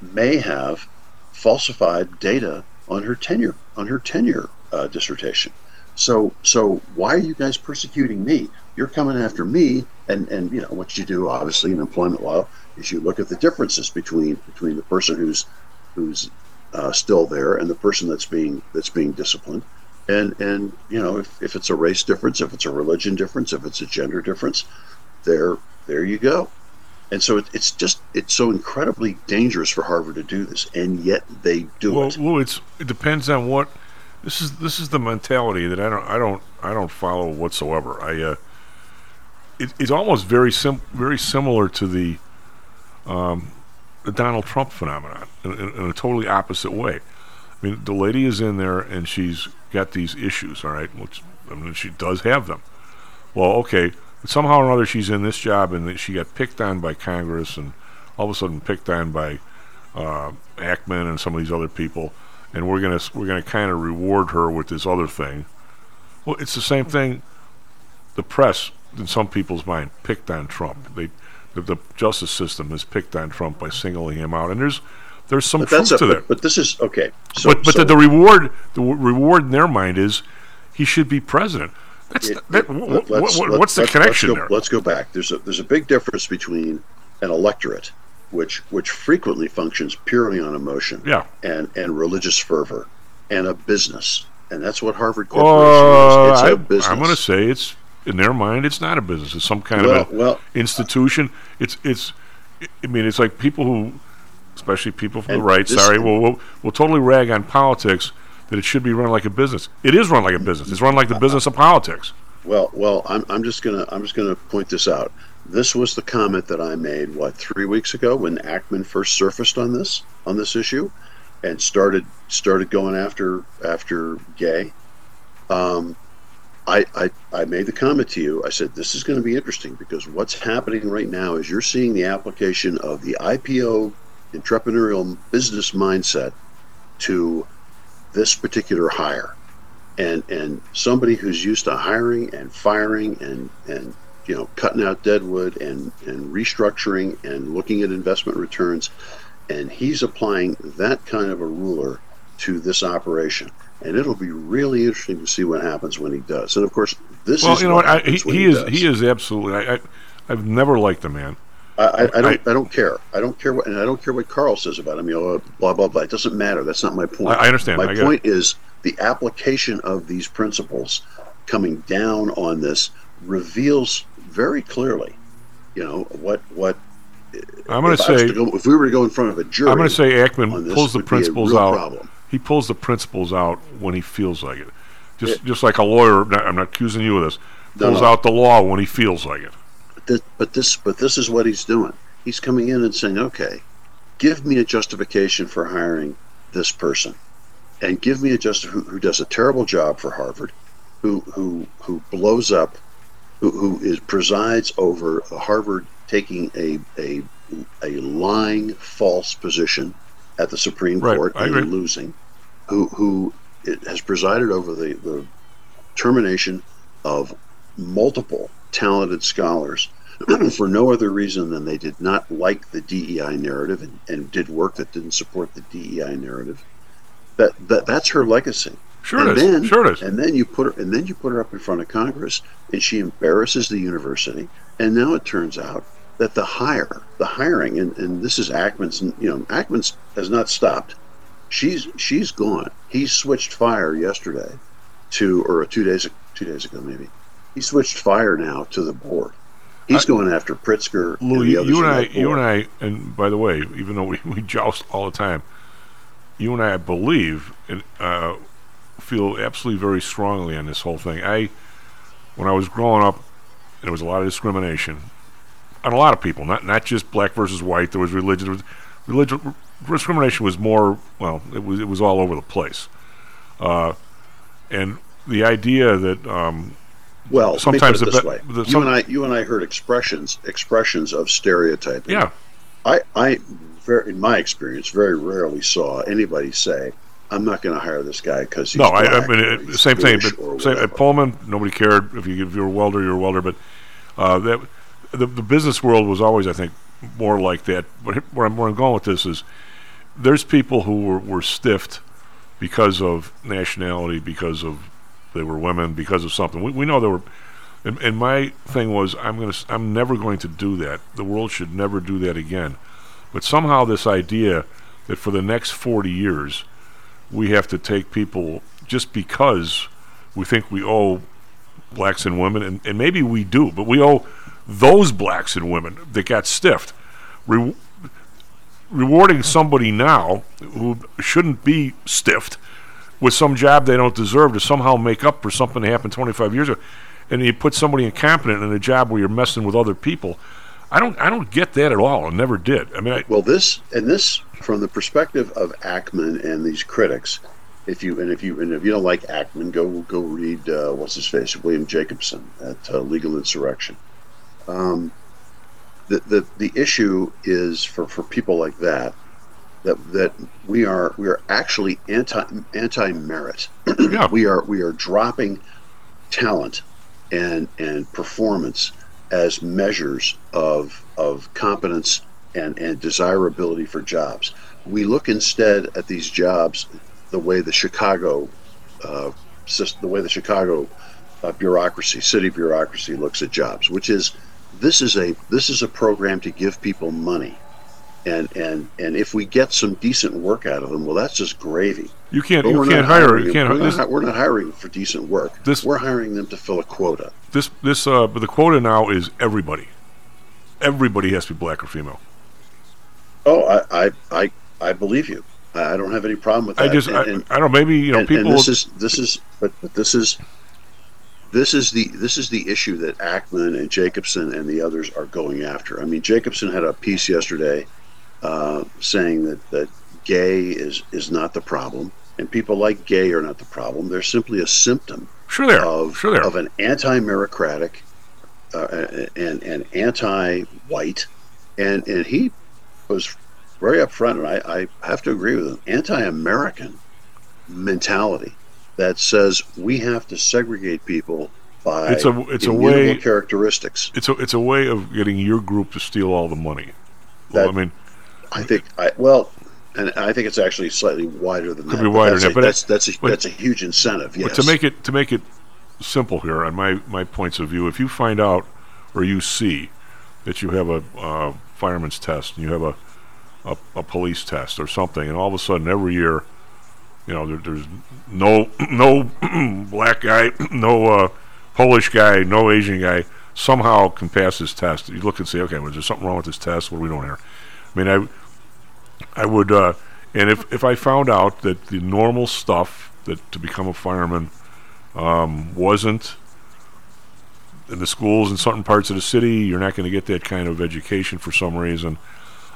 may have falsified data on her tenure on her tenure uh, dissertation. So so why are you guys persecuting me? You're coming after me, and and you know what you do obviously in employment law is you look at the differences between between the person who's who's uh, still there and the person that's being that's being disciplined, and and you know if, if it's a race difference, if it's a religion difference, if it's a gender difference, there there you go. And so it, it's just it's so incredibly dangerous for Harvard to do this, and yet they do
well,
it.
Well, it's it depends on what this is. This is the mentality that I don't I don't I don't follow whatsoever. I uh, it, it's almost very sim very similar to the um, the Donald Trump phenomenon in, in, in a totally opposite way. I mean, the lady is in there and she's got these issues, all right, which I mean, she does have them. Well, okay, somehow or another she's in this job and she got picked on by Congress and all of a sudden picked on by uh, Ackman and some of these other people, and we're gonna we're gonna kind of reward her with this other thing. Well, it's the same thing. The press, in some people's mind, picked on Trump. They the, the justice system has picked on Trump by singling him out, and there's there's some
But
truth
a,
to that.
but this is okay. So,
but but
so
the, the reward the w- reward in their mind is he should be president. That's
it-
that,
it-
wh-
let-
wh-
let's-
wh-
let-
what's the connection
let's go,
there?
Let's go back. There's a there's a big difference between an electorate, which which frequently functions purely on emotion,
Yeah.
and and religious fervor, and a business, and that's what Harvard Corporation
Uh,
is. It's
I,
a business.
I'm going to say it's in their mind. It's not a business. It's some kind
Well-
of a
well-
institution. It's it's. I mean, it's like people who, especially people from the right.
this-
Sorry, will will will totally rag on politics that it should be run like a business. It is run like a business. It's run like the business of politics.
Well, well, I'm, I'm just gonna I'm just gonna point this out. This was the comment that I made what three weeks ago when Ackman first surfaced on this on this issue, and started started going after after Gay. Um, I, I I made the comment to you. I said this is going to be interesting because what's happening right now is you're seeing the application of the IPO entrepreneurial business mindset to this particular hire and and somebody who's used to hiring and firing and and you know cutting out deadwood and and restructuring and looking at investment returns and he's applying that kind of a ruler to this operation and it'll be really interesting to see what happens when he does and of course this
well,
is
you know what? I, he,
when
he is
does.
he is absolutely. I, I I've never liked the man.
I, I, I don't. I, don't care. I don't care what, and I don't care what Carl says about him. You know, blah blah blah. It doesn't matter. That's not my point.
I- I understand.
My
I
point is the application of these principles coming down on this reveals very clearly, you know, what what.
I'm going to say
go, if we were to go in front of a jury,
I'm going to say Ackman pulls the
would be a
principles out.
problem.
He pulls the principles out when he feels like it. Just just like a lawyer. I'm not accusing you of this. Pulls
no.
out the law when he feels like it.
But this, but this, but this is what he's doing. He's coming in and saying, "Okay, give me a justification for hiring this person and give me a just who, who does a terrible job for Harvard, who who who blows up, who, who is presides over Harvard taking a a a lying false position at the Supreme
Right,
Court and losing, who who has presided over the, the termination of multiple talented scholars for no other reason than they did not like the DEI narrative and, and did work that didn't support the DEI narrative. That, that that's her legacy.
Sure
and
it is.
Then,
Sure it is.
And then you put her and then you put her up in front of Congress and she embarrasses the university. And now it turns out that the hire, the hiring, and, and this is Ackman's you know, Ackman's has not stopped. She's she's gone. He switched fire yesterday to or two days two days ago maybe. He switched fire now to the board. He's going after Pritzker
Lou,
and the
you,
others
you and I, you and I, and by the way, even though we, we joust all the time, you and I believe and uh, feel absolutely very strongly on this whole thing. I, when I was growing up, there was a lot of discrimination on a lot of people, not not just black versus white. There was religion. There was religion discrimination was more well. It was it was all over the place, uh, and the idea that um,
Well,
sometimes
let me
the,
put it this
be-
way.
the
you
some-
and I, you and I heard expressions, expressions of stereotyping.
Yeah.
I, I, very, in my experience, very rarely saw anybody say, "I'm not going to hire this guy because he's
no, I, I mean it, same thing. But same, at Pullman, nobody cared if you if you're a welder, you're a welder. But uh, that the the business world was always, I think, more like that. But where I'm where I'm going with this is, there's people who were, were stiffed because of nationality, because of they were women, because of something. We, we know there were. And, and my thing was, I'm gonna, I'm never going to do that. The world should never do that again. But somehow, this idea that for the next 40 years, we have to take people just because we think we owe blacks and women, and, and maybe we do, but we owe those blacks and women that got stiffed. Re- rewarding somebody now who shouldn't be stiffed with some job they don't deserve to somehow make up for something that happened 25 years ago, and you put somebody incompetent in a job where you're messing with other people. I don't, I don't get that at all. I never did. I mean, I,
Well, this and this from the perspective of Ackman and these critics. If you and if you and if you don't like Ackman, go go read uh, what's his face William Jacobson at uh, Legal Insurrection. Um, the, the the issue is for, for people like that that that we are we are actually anti anti merit. yeah. we are we are dropping talent and and performance as measures of of competence and and desirability for jobs. We look instead at these jobs the way the Chicago uh, the way the Chicago uh, bureaucracy, city bureaucracy looks at jobs, which is this is a this is a program to give people money. And, and and if we get some decent work out of them, well, that's just gravy.
You can't-
But
you can't hire-
hiring
you can't-
We're
this-
not, we're not hiring for decent work. we're hiring them to fill a quota.
this, this, uh, but the quota now is everybody. Everybody has to be black or female.
Oh, I, I, I, I believe you. I I don't have any problem with
I
that.
just,
And-
I,
and-
I don't know, maybe, you know,
and,
people.
And this is this is but, but this is this is the this is the issue that Ackman and Jacobson and the others are going after. I mean, Jacobson had a piece yesterday uh, saying that that gay is is not the problem, and people like gay are not the problem. They're simply a symptom
sure
of
Sure
of an anti-meritocratic uh, and and anti-white, and and he was very upfront, and I, I have to agree with him. Anti-American mentality that says we have to segregate people by
It's a- it's a way-
characteristics.
It's a, it's a way of getting your group to steal all the money. Well, I mean,
I think I well, and I think it's actually slightly wider than
Could
that.
be
but
wider
that's
than
a,
that, but
that's that's a,
but-
that's a huge incentive. Yes.
But to make it to make it simple here on my my points of view, if you find out or you see that you have a uh, fireman's test and you have a, a a police test or something, and all of a sudden every year, you know, there, there's no no black guy, no uh, Polish guy, no Asian guy somehow can pass this test. You look and say, okay, was there something wrong with this test? What are we doing here? I mean, I I would, uh, and if if I found out that the normal stuff that to become a fireman um, wasn't in the schools in certain parts of the city, you're not going to get that kind of education for some reason.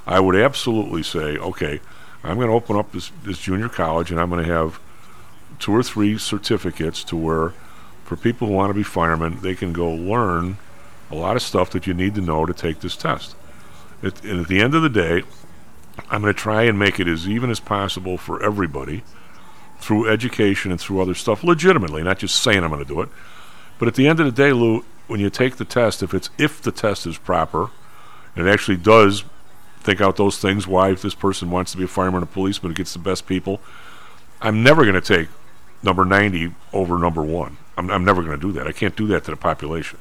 I would absolutely say, okay, I'm going to open up this, this junior college and I'm going to have two or three certificates to where for people who want to be firemen, they can go learn a lot of stuff that you need to know to take this test. At, and at the end of the day, I'm going to try and make it as even as possible for everybody through education and through other stuff, legitimately, not just saying I'm going to do it. But at the end of the day, Lou, when you take the test, if it's if the test is proper, and it actually does think out those things, why if this person wants to be a fireman or policeman, it gets the best people. I'm never going to take number 90 over number one. I'm, I'm never going to do that. I can't do that to the population.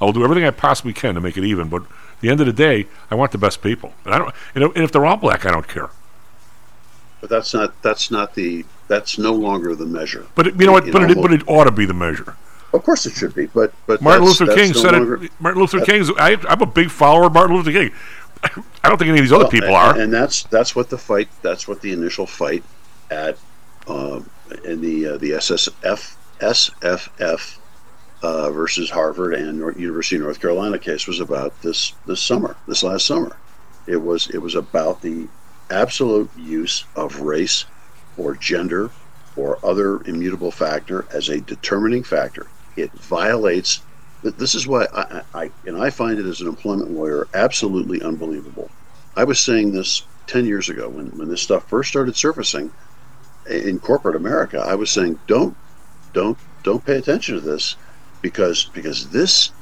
I'll do everything I possibly can to make it even, but at the end of the day, I want the best people. And I don't. And if they're all black, I don't care.
But that's not that's not the that's no longer the measure.
But it, you know what? But it, but it ought to be the measure.
Of course, it should be. But but
Martin
that's-
Luther
that's
King
no
said
longer-
it. Martin Luther King's. I, I'm a big follower of Martin Luther King. I don't think any of these other
Well,
people
and,
are.
and that's that's what the fight. That's what the initial fight at um, in the uh, the SSF SFF uh, versus Harvard and Nor- University of North Carolina case was about this this summer, this last summer. It was it was about the absolute use of race or gender or other immutable factor as a determining factor. It violates. This is why I, I, and I find it as an employment lawyer absolutely unbelievable. I was saying this ten years ago when, when this stuff first started surfacing in corporate America. I was saying don't don't don't pay attention to this because because this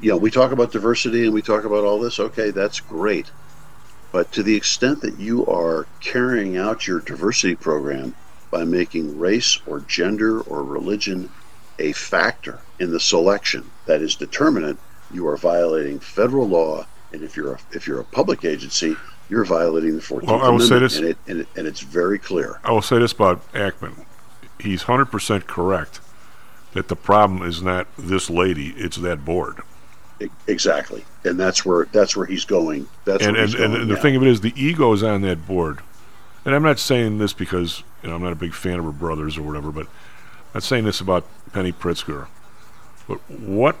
you know we talk about diversity and we talk about all this. Okay that's great. But to the extent that you are carrying out your diversity program by making race or gender or religion a factor in the selection that is determinant you are violating federal law. And if you're a, if you're a public agency you're violating the 14th
Well, I will say this-
and, it, and, it, and it's very clear.
I will say this about Ackman. He's 100% correct that the problem is not this lady, it's that board.
Exactly, and that's where that's where he's going. That's
and and,
he's
and, the
now.
thing of it is, the ego is on that board. And I'm not saying this because you know I'm not a big fan of her brothers or whatever, but I'm not saying this about Penny Pritzker. But what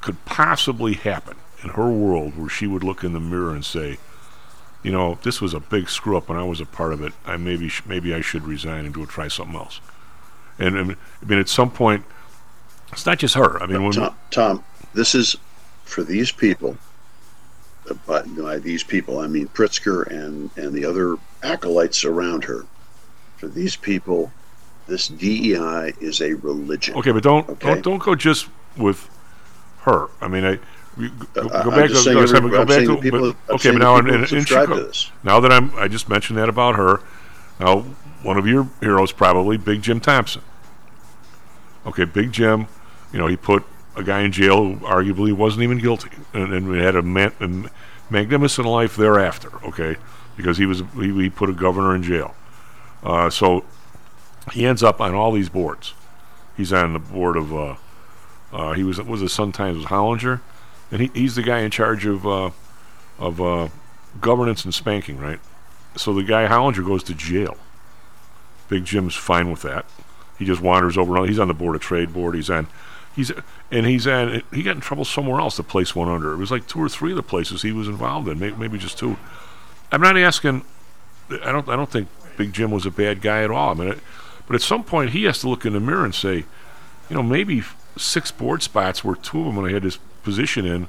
could possibly happen in her world where she would look in the mirror and say, you know, this was a big screw up and I was a part of it. I maybe sh- maybe I should resign and go try something else. And, and I mean, at some point, it's not just her. I mean, when
Tom, Tom, this is for these people. uh, By, by these people, I mean Pritzker and and the other acolytes around her. For these people, this DEI is a religion.
Okay, but don't
Okay?
don't don't go just with her. I mean, I go,
Uh,
back.
just
Go,
every-
go back to
people-
but- okay, but now in, in,
that
in
subscribe to
Chicago,
this.
now that I'm, I just mentioned that about her. Now, one of your heroes probably Big Jim Thompson. Okay, Big Jim, you know, he put a guy in jail who arguably wasn't even guilty, and, and we had a, man, a magnificent life thereafter. Okay, because he was he, he put a governor in jail. Uh, so he ends up on all these boards. He's on the board of uh, uh, he was was the Sun Times was Hollinger, and he, he's the guy in charge of uh, of uh, governance and spanking, right? So the guy Hollinger goes to jail. Big Jim's fine with that. He just wanders over. He's on the board of trade board. He's on, he's and he's on. He got in trouble somewhere else. The place went under. It was like two or three of the places he was involved in. Maybe, maybe just two. I'm not asking. I don't. I don't think Big Jim was a bad guy at all. I mean, it, but at some point he has to look in the mirror and say, you know, maybe six board spots where two of them when I had this position in,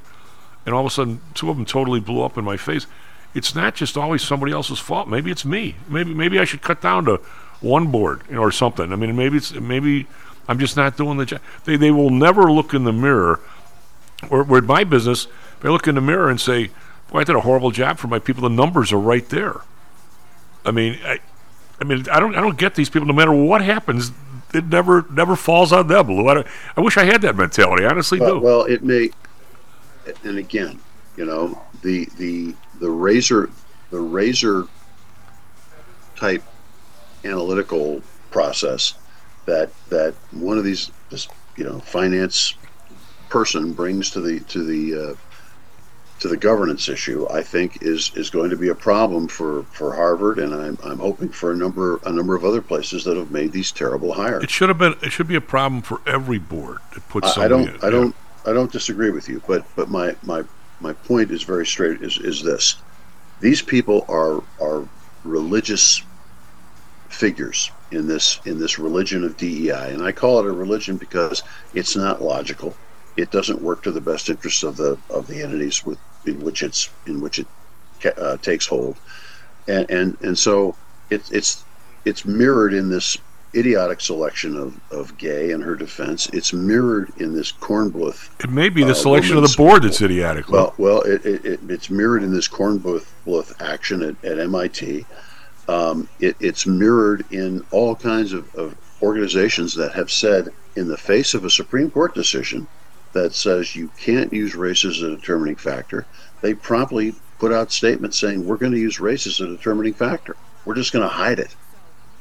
and all of a sudden two of them totally blew up in my face. It's not just always somebody else's fault. Maybe it's me. Maybe maybe I should cut down to one board you know, or something. I mean, maybe it's maybe I'm just not doing the job. They they will never look in the mirror. Or, or in my business, they look in the mirror and say, "Boy, I did a horrible job for my people," the numbers are right there. I mean, I, I mean, I don't, I don't get these people. No matter what happens, it never, never falls on them. Lou. I, I wish I had that mentality. I honestly
well,
do.
well, it may, and again, you know, the the the razor, the razor type analytical process that that one of these, this, you know, finance person brings to the to the uh, to the governance issue, I think is is going to be a problem for, for Harvard, and I'm, I'm hoping for a number a number of other places that have made these terrible hires.
it should have been. It should be a problem for every board that puts
I, I don't
in.
I
Yeah.
don't I don't disagree with you, but but my my my point is very straight is is this. these people are are religious figures in this in this religion of DEI, and I call it a religion because it's not logical. It doesn't work to the best interests of the of the entities with in which it's in which it uh, takes hold, and and and so it's it's it's mirrored in this idiotic selection of, of gay and her defense. It's mirrored in this Kornbluth.
It may be the
uh,
selection of the board that's idiotic.
Well, well, it, it, it, it's mirrored in this Kornbluth action at, at MIT. Um, it, it's mirrored in all kinds of, of organizations that have said, in the face of a Supreme Court decision that says you can't use race as a determining factor, they promptly put out statements saying we're going to use race as a determining factor. We're just going to hide it.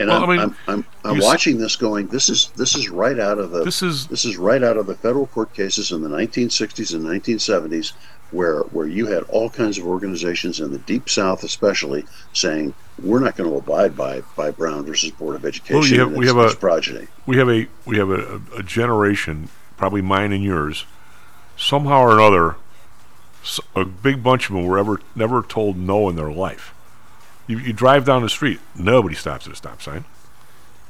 And
Well,
I'm,
I mean,
I'm, I'm, I'm
you s-
watching this going. This is this is right out of the
This is-
this is right out of the federal court cases in the 1960s and 1970s, where where you had all kinds of organizations in the deep South, especially, saying we're not going to abide by by Brown versus Board of Education.
Well, you have, we have a
progeny.
We have a we have a, a, generation, probably mine and yours, somehow or another, a big bunch of them were ever never told no in their life. You, you drive down the street, nobody stops at a stop sign.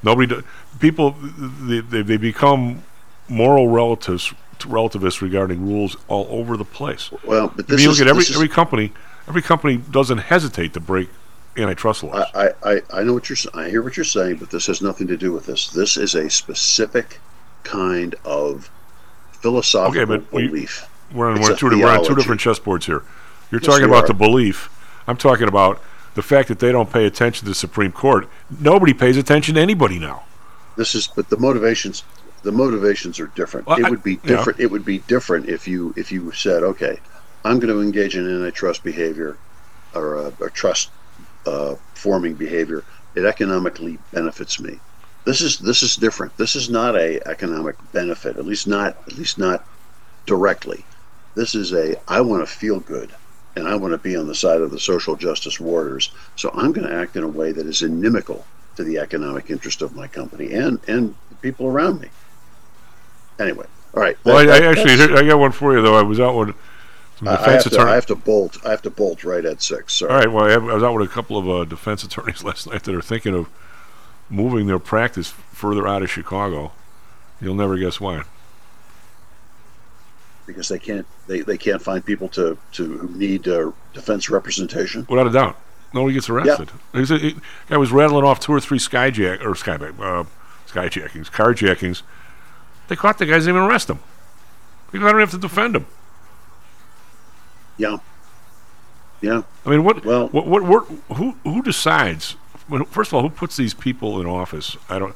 Nobody. Do, people they, they, they become moral relatives relativists regarding rules all over the place.
Well, but this
you
is-
look at every
is-
every company. Every company doesn't hesitate to break antitrust laws.
I, I, I know what you're. I hear what you're saying, but this has nothing to do with this. This is a specific kind of philosophical
Okay, but we-
belief.
We're on, we're, on two, we're on two different chessboards here. You're
Yes,
talking about
are.
the belief. I'm talking about the fact that they don't pay attention to the Supreme Court. Nobody pays attention to anybody now.
This is, but the motivations, the motivations are different.
Well,
it would be different. It would be different if you if you said, okay, I'm going to engage in antitrust behavior or a, a trust uh, forming behavior. It economically benefits me. This is this is different. This is not a economic benefit. At least not at least not directly. This is a I want to feel good and I want to be on the side of the social justice warriors. So I'm going to act in a way that is inimical to the economic interest of my company and and the people around me. Anyway, all right.
Well,
that-
I, I actually
that's-
I got one for you though. I was out with some
I
defense
to,
attorney.
I have to bolt. I have to bolt right at six. Sorry.
All right. Well, I, have, I was out with a couple of uh, defense attorneys last night that are thinking of moving their practice further out of Chicago. You'll never guess why.
Because they can't they, they can't find people to to who need uh, defense representation.
Without a doubt, nobody gets arrested. He's a, he, guy was rattling off two or three skyjack or skyback, uh, skyjackings, carjackings. They caught the guys, didn't even arrest him. They don't even have to defend them.
Yeah. Yeah.
I mean, what?
Well,
what? What? what who? Who decides? First of all, who puts these people in office? I don't.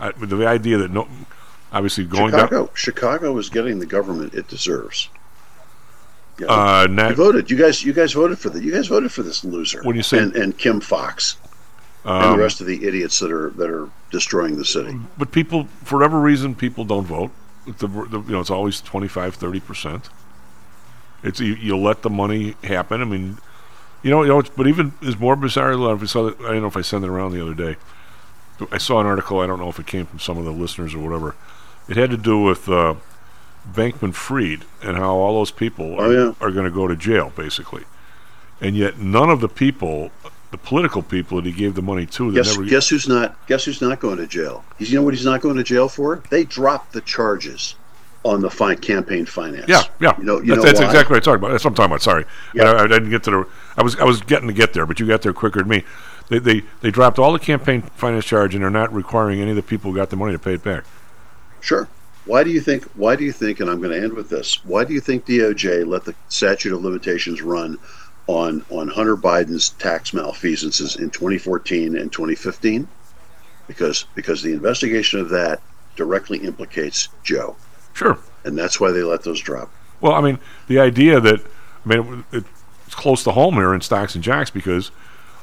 I, the idea that no, obviously going
Chicago
down.
Chicago is getting the government it deserves. You
Uh, not-
you voted. You guys. You guys voted for the. You guys voted for this loser.
When you say-
and, and Kim Foxx and
Um,
the rest of the idiots that are that are destroying the city.
But people, for whatever reason, people don't vote. The, the, you know, it's always 25, 30 percent. It's you, you let the money happen. I mean, you know, you know. It's, but even is more bizarre. I don't know if saw that. I don't know if I sent it around the other day. I saw an article. I don't know if it came from some of the listeners or whatever. It had to do with uh, Bankman Fried and how all those people are,
Oh, yeah.
are going to go to jail, basically. And yet, none of the people, the political people that he gave the money to,
Guess,
never
guess who's not? Guess who's not going to jail? He's, you know what he's not going to jail for? They dropped the charges on the fi- campaign finance.
Yeah, yeah.
You know, you
that's,
know
that's exactly what I'm talking about. That's what I'm talking about. Sorry,
Yeah.
I, I didn't get to the. I was I was getting to get there, but you got there quicker than me. They they they dropped all the campaign finance charge, and they're not requiring any of the people who got the money to pay it back.
Sure. Why do you think? Why do you think? And I'm going to end with this. Why do you think DOJ let the statute of limitations run on on Hunter Biden's tax malfeasances in 2014 and 2015? Because because the investigation of that directly implicates Joe,
Sure.
and that's why they let those drop.
Well, I mean, the idea that I mean, it, it's close to home here in Stocks and Jocks because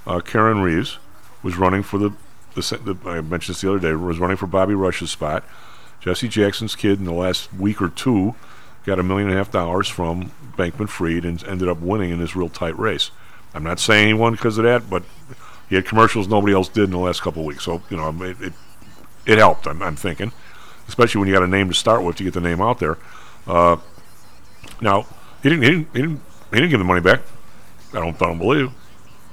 uh, Karen Reeves was running for the, the, the I mentioned this the other day was running for Bobby Rush's spot. Jesse Jackson's kid in the last week or two got a million and a half dollars from Bankman Fried and ended up winning in this real tight race. I'm not saying he won because of that, but he had commercials nobody else did in the last couple of weeks. So you know, it it, it helped. I'm, I'm thinking, especially when you got a name to start with to get the name out there. Uh, now he didn't, he didn't he didn't he didn't give the money back. I don't I don't believe.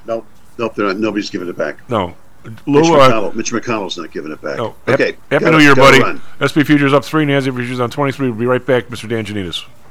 Nope. Nope. They're not, nobody's giving it back.
No.
Mitch
Lou, uh,
McConnell. Mitch McConnell's not giving it back.
No.
Okay.
Happy
gotta-
New Year, buddy.
run.
SP Futures up three, NASDAQ Futures on 23. We'll be right back, Mr. Dan Janitas.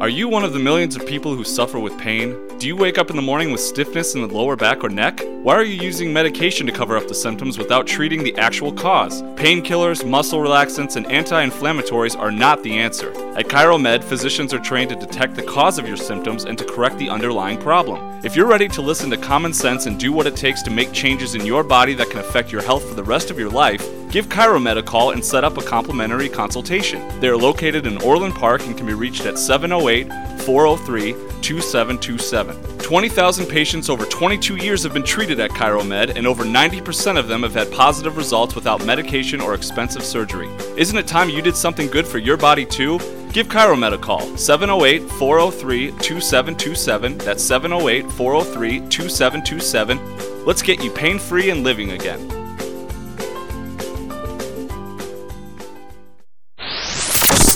Are you one of the millions of people who suffer with pain? Do you wake up in the morning with stiffness in the lower back or neck? Why are you using medication to cover up the symptoms without treating the actual cause? Painkillers, muscle relaxants, and anti inflammatories are not the answer. At ChiroMed, physicians are trained to detect the cause of your symptoms and to correct the underlying problem. If you're ready to listen to common sense and do what it takes to make changes in your body that can affect your health for the rest of your life, give ChiroMed a call and set up a complimentary consultation. They are located in Orland Park and can be reached at 708 403 2727. 20,000 patients over 22 years have been treated at ChiroMed, and over 90% of them have had positive results without medication or expensive surgery. Isn't it time you did something good for your body too? Give ChiroMed a call, 708 403 2727. That's 708 403 2727. Let's get you pain free and living again.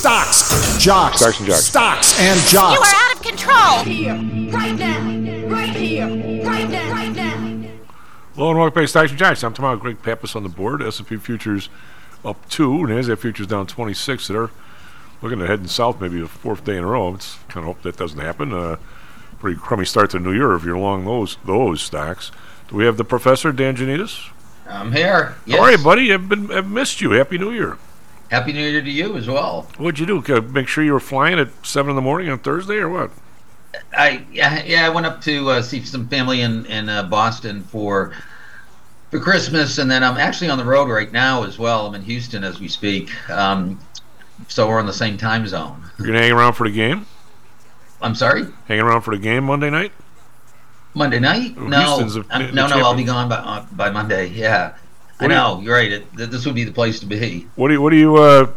Stocks, jocks,
Stocks and jocks.
stocks and jocks.
You are out of control. Here, right now, right here, right now, right now.
Hello and welcome back to Stocks and Jocks. I'm tomorrow Greg Pappas on the board. S&P futures up two, and NASDAQ futures down 26. They're looking at heading south maybe the fourth day in a row. It's kind of hope that doesn't happen. Uh, pretty crummy start to the new year if you're along those those stocks. Do we have the professor Dan Janitas?
I'm here. Yes.
How are you, buddy? I've been I've missed you. Happy New Year.
Happy New Year to you as well.
What'd you do? Make sure you were flying at seven in the morning on Thursday or what?
I yeah, yeah I went up to uh, see some family in in uh, Boston for for Christmas, and then I'm actually on the road right now as well. I'm in Houston as we speak, um, so we're on the same time zone.
You're gonna hang around for the game?
I'm sorry,
Hanging around for the game Monday night?
Monday night?
Oh,
No,
a-
no, no, I'll be gone by uh, by Monday. Yeah, I
What you-
know. You're right. It, th- this would be the place to be.
What do you, what do you uh,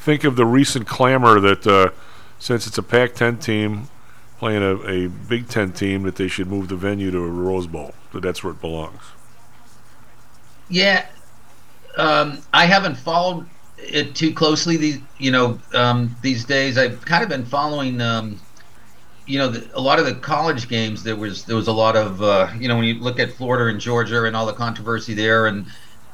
think of the recent clamor that uh, since it's a Pac-10 team playing a, a Big Ten team that they should move the venue to a Rose Bowl? That that's where it belongs.
Yeah, um, I haven't followed it too closely. These, you know, um, these days I've kind of been following. Um, you know, the, a lot of the college games. There was there was a lot of uh, you know when you look at Florida and Georgia and all the controversy there, and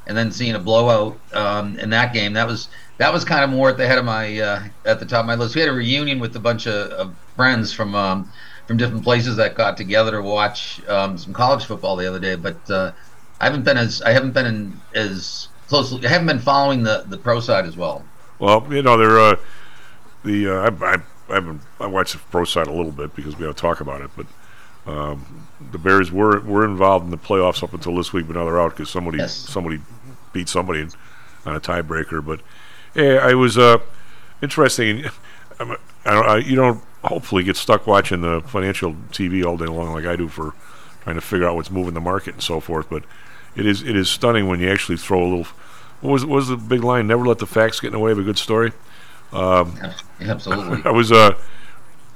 and then seeing a blowout um, in that game. That was that was kind of more at the head of my uh, at the top of my list. We had a reunion with a bunch of, of friends from um, from different places that got together to watch um, some college football the other day, but. Uh, I haven't been as I haven't been in, as closely. I haven't been following the, the pro side as well.
Well, you know, they're uh, the uh, I, I, I haven't I watched the pro side a little bit because we got to talk about it, but um, the Bears were were involved in the playoffs up until this week, but now they're out because somebody
Yes.
somebody beat somebody in- on a tiebreaker. But yeah, I was uh, interesting. I don't, I, you don't hopefully get stuck watching the financial TV all day long like I do for trying to figure out what's moving the market and so forth. But it is it is stunning when you actually throw a little. What was what was the big line? Never let the facts get in the way of a good story. Um,
Absolutely.
I was uh,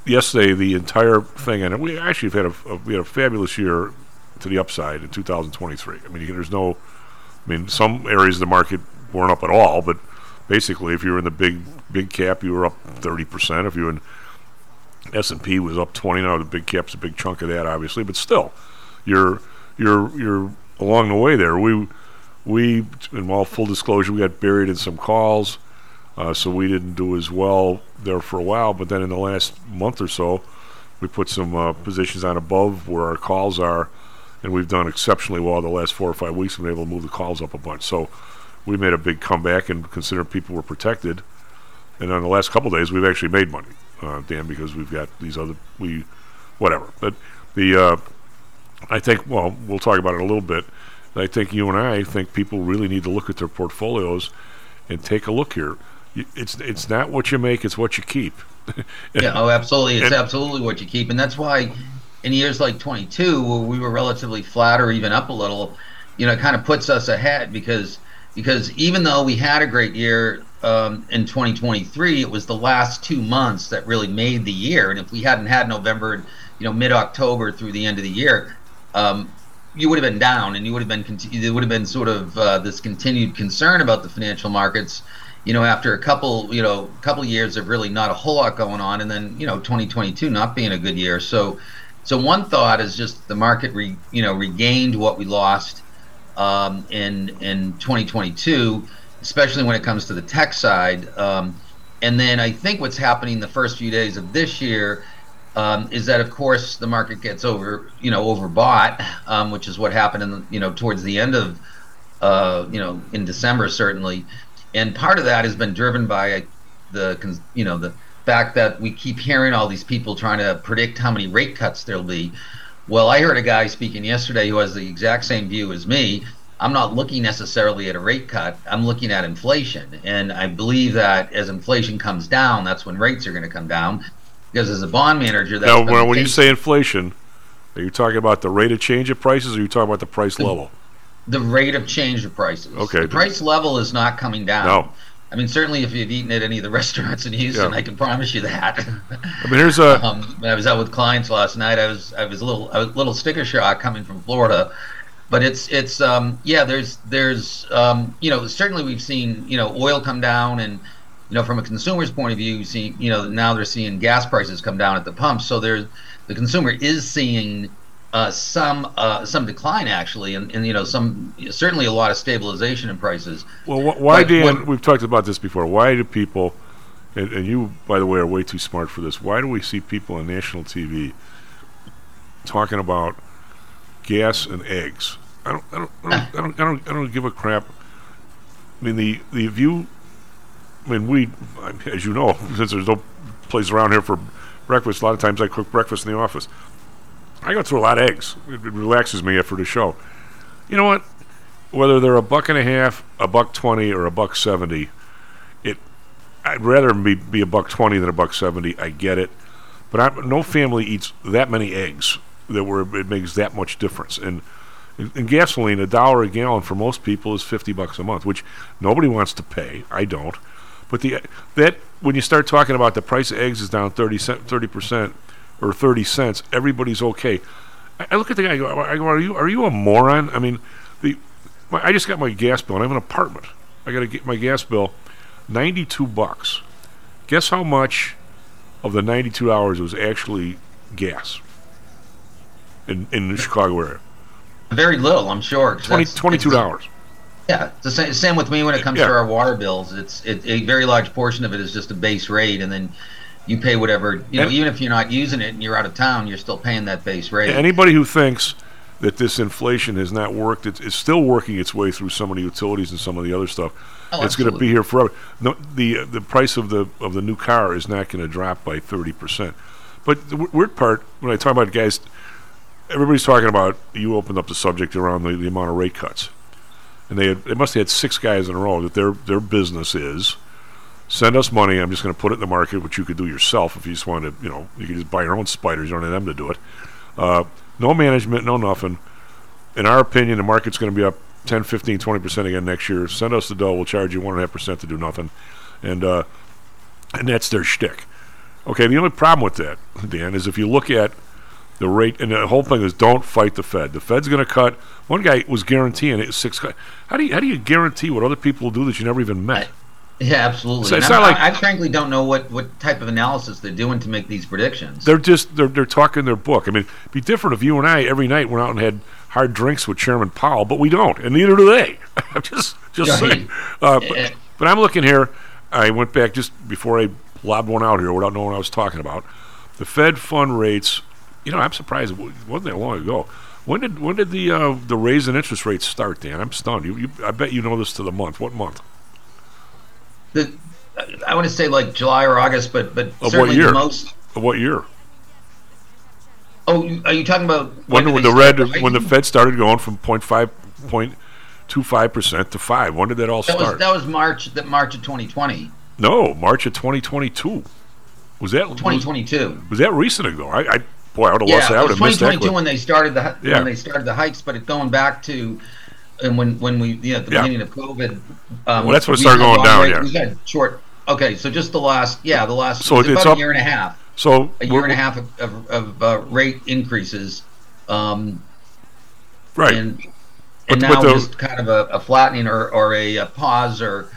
yesterday the entire thing, and we actually have had a, a we had a fabulous year to the upside in 2023. I mean, you, there's no, mean, some areas of the market weren't up at all, but basically, if you were in the big big cap, you were up 30 percent. If you were in S and P was up 20. Now the big cap's a big chunk of that, obviously, but still, you're you're you're along the way there. We we, in all full disclosure, we got buried in some calls, uh, so we didn't do as well there for a while. But then in the last month or so, we put some uh, positions on above where our calls are, and we've done exceptionally well the last four or five weeks. We've been able to move the calls up a bunch. So we made a big comeback, and considering people were protected, and on the last couple days, we've actually made money, uh, Dan, because we've got these other we, whatever. But the uh, I think well, we'll talk about it a little bit. I think you and I think people really need to look at their portfolios and take a look here. It's it's not what you make; it's what you keep.
yeah, oh, absolutely. It's absolutely what you keep, and that's why in years like 22, where we were relatively flat or even up a little, you know, it kind of puts us ahead because because even though we had a great year um, in 2023, it was the last two months that really made the year, and if we hadn't had November, you know, mid October through the end of the year. Um, you would have been down, and you would have been conti- there would have been sort of uh, this continued concern about the financial markets, you know, after a couple, you know, couple years of really not a whole lot going on, and then you know, 2022 not being a good year. So, so one thought is just the market, re, you know, regained what we lost um, in in 2022, especially when it comes to the tech side. Um, and then I think what's happening the first few days of this year um, is that of course the market gets over you know overbought, um, which is what happened in you know towards the end of uh, you know in December certainly, and part of that has been driven by the you know the fact that we keep hearing all these people trying to predict how many rate cuts there'll be. Well, I heard a guy speaking yesterday who has the exact same view as me. I'm not looking necessarily at a rate cut. I'm looking at inflation. And I believe that as inflation comes down, that's when rates are going to come down. Because as a bond manager, that's
Now, when, when you say inflation, are you talking about the rate of change of prices, or are you talking about the price level?
the rate of change of prices.
Okay.
The price level is not coming down.
No.
I mean, certainly if you've eaten at any of the restaurants in Houston,
Yeah.
I can promise you that.
I mean, here's a
um, when I was out with clients last night. I was I was a little I was a little sticker shock coming from Florida, but it's it's um, yeah. There's there's um, you know certainly we've seen you know oil come down and you know from a consumer's point of view, you see you know now they're seeing gas prices come down at the pump. So there's the consumer is seeing uh, some uh, some decline actually, and, and you know some certainly a lot of stabilization in prices.
Well, wh- why,
But
Dan?
when-
we've talked about this before. Why do people, and, and you, by the way, are way too smart for this. Why do we see people on national TV talking about gas and eggs? I don't, I don't, I don't, I don't, I don't, I don't give a crap. I mean, the the view. I mean, we, as you know, since there's no place around here for breakfast, a lot of times I cook breakfast in the office. I go through a lot of eggs. It, it relaxes me after the show. You know what? Whether they're a buck and a half, a buck twenty, or a buck seventy, it I'd rather be be a buck twenty than a buck seventy. I get it, but I, no family eats that many eggs that where it makes that much difference. And in, in gasoline, a dollar a gallon for most people is fifty bucks a month, which nobody wants to pay. I don't. But the that when you start talking about the price of eggs is down 30 percent or thirty cents, everybody's okay. I, I look at the guy. I go, I go, are you are you a moron? I mean, the my, I just got my gas bill. and I have an apartment. I got to get my gas bill, ninety two bucks. Guess how much of the ninety two hours was actually gas in in the Chicago area?
Very little, I'm sure.
20, $22.
Yeah, it's the same, same with me when it comes
Yeah.
to our water bills. It's it, a very large portion of it is just a base rate, and then you pay whatever you know.
And-
even if you're not using it and you're out of town, you're still paying that base rate.
Anybody who thinks that this inflation has not worked, it's, it's still working its way through some of the utilities and some of the other stuff.
Oh,
it's going to be here forever. No, the the price of the of the new car is not going to drop by thirty percent. But the w- weird part when I talk about guys, everybody's talking about. You opened up the subject around the, the amount of rate cuts, and they had, they must have had six guys in a row that their their business is send us money. I'm just going to put it in the market, which you could do yourself if you just want to. You know, you could just buy your own spiders. You don't need them to do it. Uh, no management, no nothing. In our opinion, the market's going to be up 10, 15, 20% again next year. Send us the dough. We'll charge you 1.5% to do nothing. And, uh, and that's their shtick. Okay, the only problem with that, Dan, is if you look at the rate, and the whole thing is don't fight the Fed. The Fed's going to cut. One guy was guaranteeing it six. How do you how do you guarantee what other people will do that you never even met?
Yeah, absolutely.
So it's not like-
I, I frankly don't know what, what type of analysis they're doing to make these predictions.
They're just they're they're talking their book. I mean, it'd be different if you and I every night went out and had hard drinks with Chairman Powell, but we don't, and neither do they. I'm just just
Right.
saying. Uh, but, but I'm looking here. I went back just before I lobbed one out here without knowing what I was talking about. The Fed fund rates. You know, I'm surprised it wasn't that long ago. When did when did the uh, the raise in interest rates start, Dan? I'm stunned. You, you, I bet you know this to the month. What month?
The, I want to say like July or August, but but
Of
certainly
what year?
the most.
Of what year?
Oh, are you talking about
When, when the red when the Fed started going from 0.5 0.25 percent to five. When did that all
That
start?
was that was March that March of 2020.
No, March of 2022. Was that
2022.
Was, that recent ago? I, I boy, I would have
Yeah,
lost that. I
it
would
was
have missed that.
2022 when they started the
Yeah.
when they started the hikes, but it going back to and when when we yeah at the
Yeah.
beginning of COVID. Um,
Well, that's when it started going down, yeah.
We had short. Okay, so just the last yeah the last
So
it
it's
about
up-
a year and a half.
So
a year and a half of, of, of uh, rate increases. Um,
Right.
And, and
but
now
the-
just kind of a, a flattening or, or a, a pause or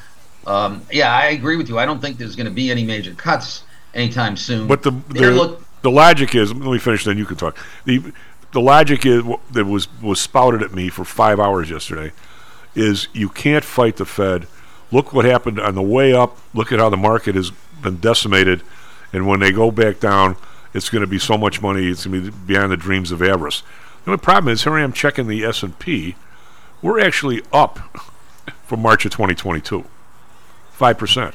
um, yeah, I agree with you. I don't think there's going to be any major cuts anytime soon.
But the the,
look-
the logic is let me finish, then you can talk. the The logic is that was was spouted at me for five hours yesterday is you can't fight the Fed. Look what happened on the way up. Look at how the market has been decimated, and when they go back down, it's going to be so much money. It's going to be beyond the dreams of avarice. The only problem is here I am checking the S and P. We're actually up from March of 2022, five percent.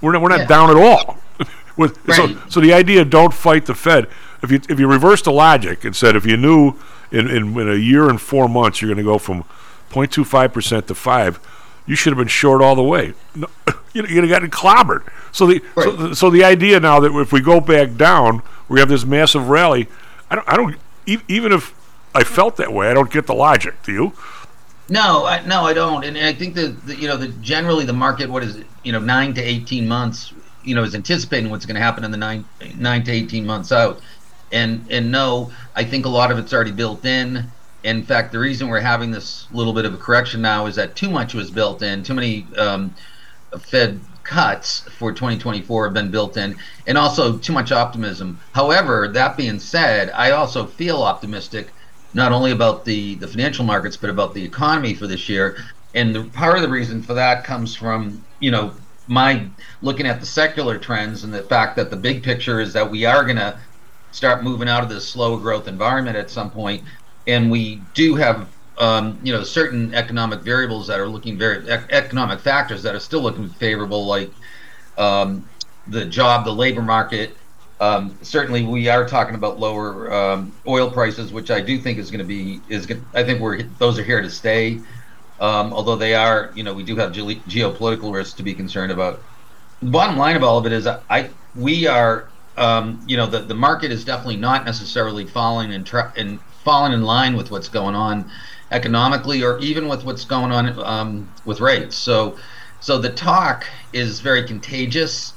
We're not, we're not
Yeah.
down at all. With, so, so the idea don't fight the Fed. If you if you reverse the logic and said if you knew in, in, in a year and four months you're going to go from 0.25 percent to five, you should have been short all the way. No, you you'd have gotten clobbered. So the so, so the idea now that if we go back down, we have this massive rally. I don't I don't e- even if I felt that way, I don't get the logic. Do you?
No, I, no, I don't, and I think that you know the generally the market, what is it, you know, nine to eighteen months, you know, is anticipating what's going to happen in the nine nine to eighteen months out, and and no, I think a lot of it's already built in. In fact, the reason we're having this little bit of a correction now is that too much was built in, too many um, Fed cuts for 2024 have been built in, and also too much optimism. However, that being said, I also feel optimistic not only about the, the financial markets but about the economy for this year. And the, part of the reason for that comes from you know my looking at the secular trends and the fact that the big picture is that we are going to start moving out of this slow growth environment at some point, and we do have um, you know certain economic variables that are looking very ec- economic factors that are still looking favorable, like um, the job, the labor market. Um, certainly, we are talking about lower um, oil prices, which I do think is going to be is. I think we're those are here to stay. Um, although they are, you know, we do have ge- geopolitical risks to be concerned about. The bottom line of all of it is, I we are, um, you know, the the market is definitely not necessarily falling in tra- in falling in line with what's going on economically, or even with what's going on um, with rates. So, so the talk is very contagious.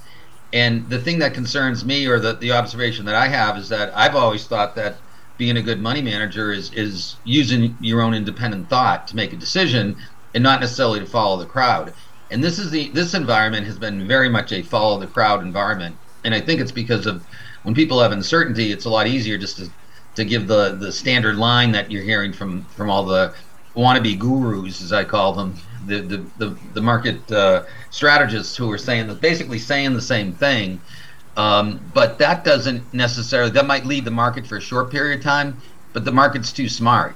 And the thing that concerns me, or the, the observation that I have, is that I've always thought that being a good money manager is is using your own independent thought to make a decision, and not necessarily to follow the crowd. And this is the this environment has been very much a follow the crowd environment, and I think it's because of when people have uncertainty, it's a lot easier just to to give the the standard line that you're hearing from from all the wannabe gurus, as I call them, the the the, the market uh, strategists who are saying that basically saying the same thing. Um, but that doesn't necessarily that might lead the market for a short period of time, but the market's too smart.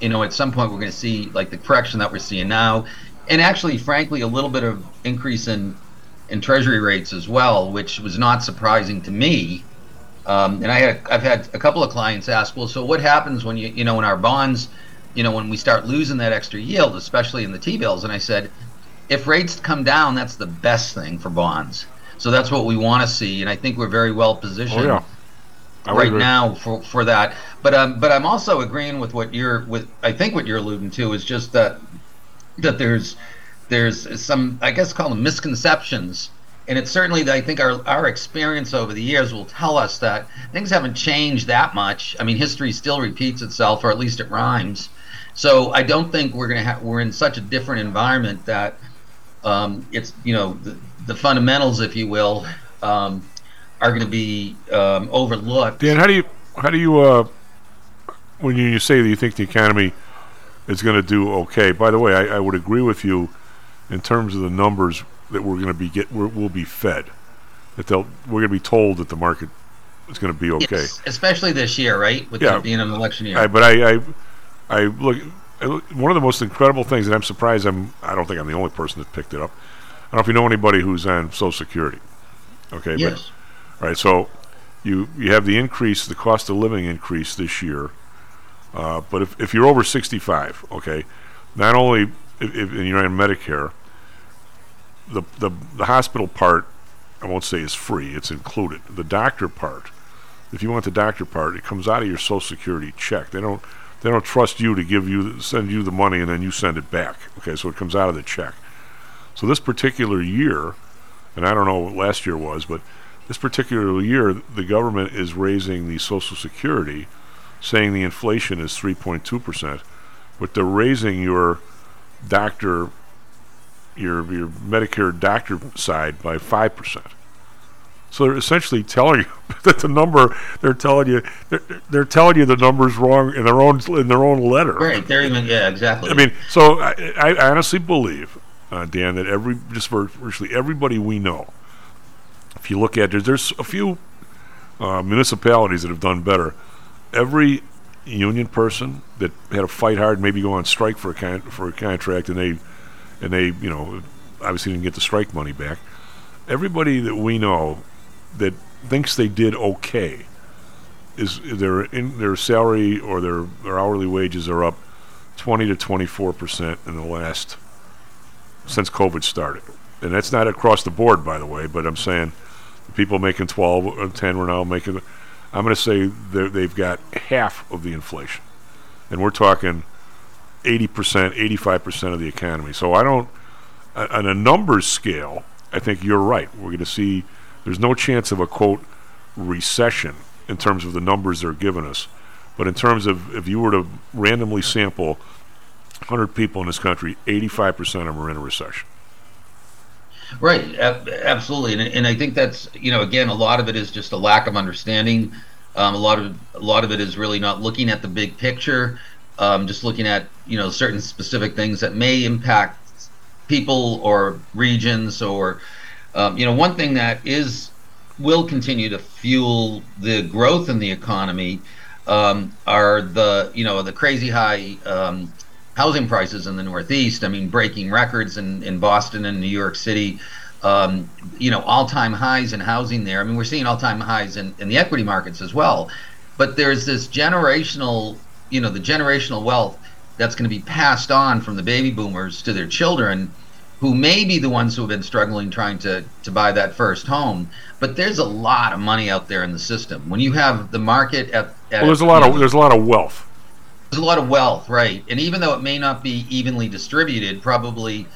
You know, at some point we're going to see like the correction that we're seeing now, and actually, frankly, a little bit of increase in in treasury rates as well, which was not surprising to me. Um, and I had I've had a couple of clients ask, well, so what happens when you you know when our bonds, you know, when we start losing that extra yield, especially in the T bills? And I said, if rates come down, that's the best thing for bonds. So that's what we want to see, and I think we're very well positioned
Oh, yeah.
Right
agree.
now for, for that. But um, but I'm also agreeing with what you're with. I think what you're alluding to is just that that there's there's some I guess call them misconceptions, and it's certainly that I think our our experience over the years will tell us that things haven't changed that much. I mean, history still repeats itself, or at least it rhymes. So I don't think we're gonna have we're in such a different environment that um, it's you know the, the fundamentals, if you will, um, are going to be um, overlooked.
Dan, how do you how do you uh, when you, you say that you think the economy is going to do okay, by the way, I, I would agree with you in terms of the numbers that we're going to be get we're, we'll be fed. That they'll we're going to be told that the market is going to be okay.
Yes, especially this year, right? With
Yeah.
being an election year.
I, but I, I, I look. I look- One of the most incredible things, and I'm surprised. I'm. I don't think I'm the only person that picked it up. I don't know if you know anybody who's on Social Security. Okay.
Yes.
But, all right. So, you you have the increase, the cost of living increase this year. Uh, but if, if you're over 65, okay, not only if, if and you're on Medicare, the, the the hospital part, I won't say is free. It's included. The doctor part, if you want the doctor part, it comes out of your Social Security check. They don't they don't trust you to give you send you the money and then you send it back. Okay, so it comes out of the check. So this particular year, and I don't know what last year was, but this particular year, the government is raising the Social Security, saying the inflation is 3.2 percent, but they're raising your doctor, your your Medicare doctor side by five percent. So they're essentially telling you that the number they're telling you they're, they're telling you the number's wrong in their own in their own letter.
Right. They're even yeah, exactly.
I mean, so I, I honestly believe, uh, Dan, that every just virtually everybody we know, if you look at there's, there's a few uh, municipalities that have done better. Every union person that had to fight hard, maybe go on strike for a con- for a contract, and they and they you know obviously didn't get the strike money back. Everybody that we know that thinks they did okay is their in their salary or their, their hourly wages are up 20 to 24 percent in the last since COVID started, and that's not across the board, by the way. But I'm saying the people making 12 or 10 were now making. I'm going to say they've got half of the inflation, and we're talking 80 percent, 85 percent of the economy. So I don't, on a numbers scale, I think you're right. We're going to see. There's no chance of a quote recession in terms of the numbers they're giving us, but in terms of if you were to randomly sample 100 people in this country, 85 percent of them are in a recession.
Right, ab- absolutely, and, and I think that's you know again a lot of it is just a lack of understanding. Um, a lot of a lot of it is really not looking at the big picture, um, just looking at you know certain specific things that may impact people or regions or um, you know one thing that is will continue to fuel the growth in the economy um, are the you know the crazy high um, housing prices in the Northeast. I mean, breaking records in, in Boston and New York City. Um, you know, all-time highs in housing there. I mean, we're seeing all-time highs in, in the equity markets as well. But there's this generational, you know, the generational wealth that's going to be passed on from the baby boomers to their children, who may be the ones who have been struggling trying to to buy that first home. But there's a lot of money out there in the system. When you have the market at, at
Well, there's a lot of there's a lot of wealth.
there's a lot of wealth, right? And even though it may not be evenly distributed, probably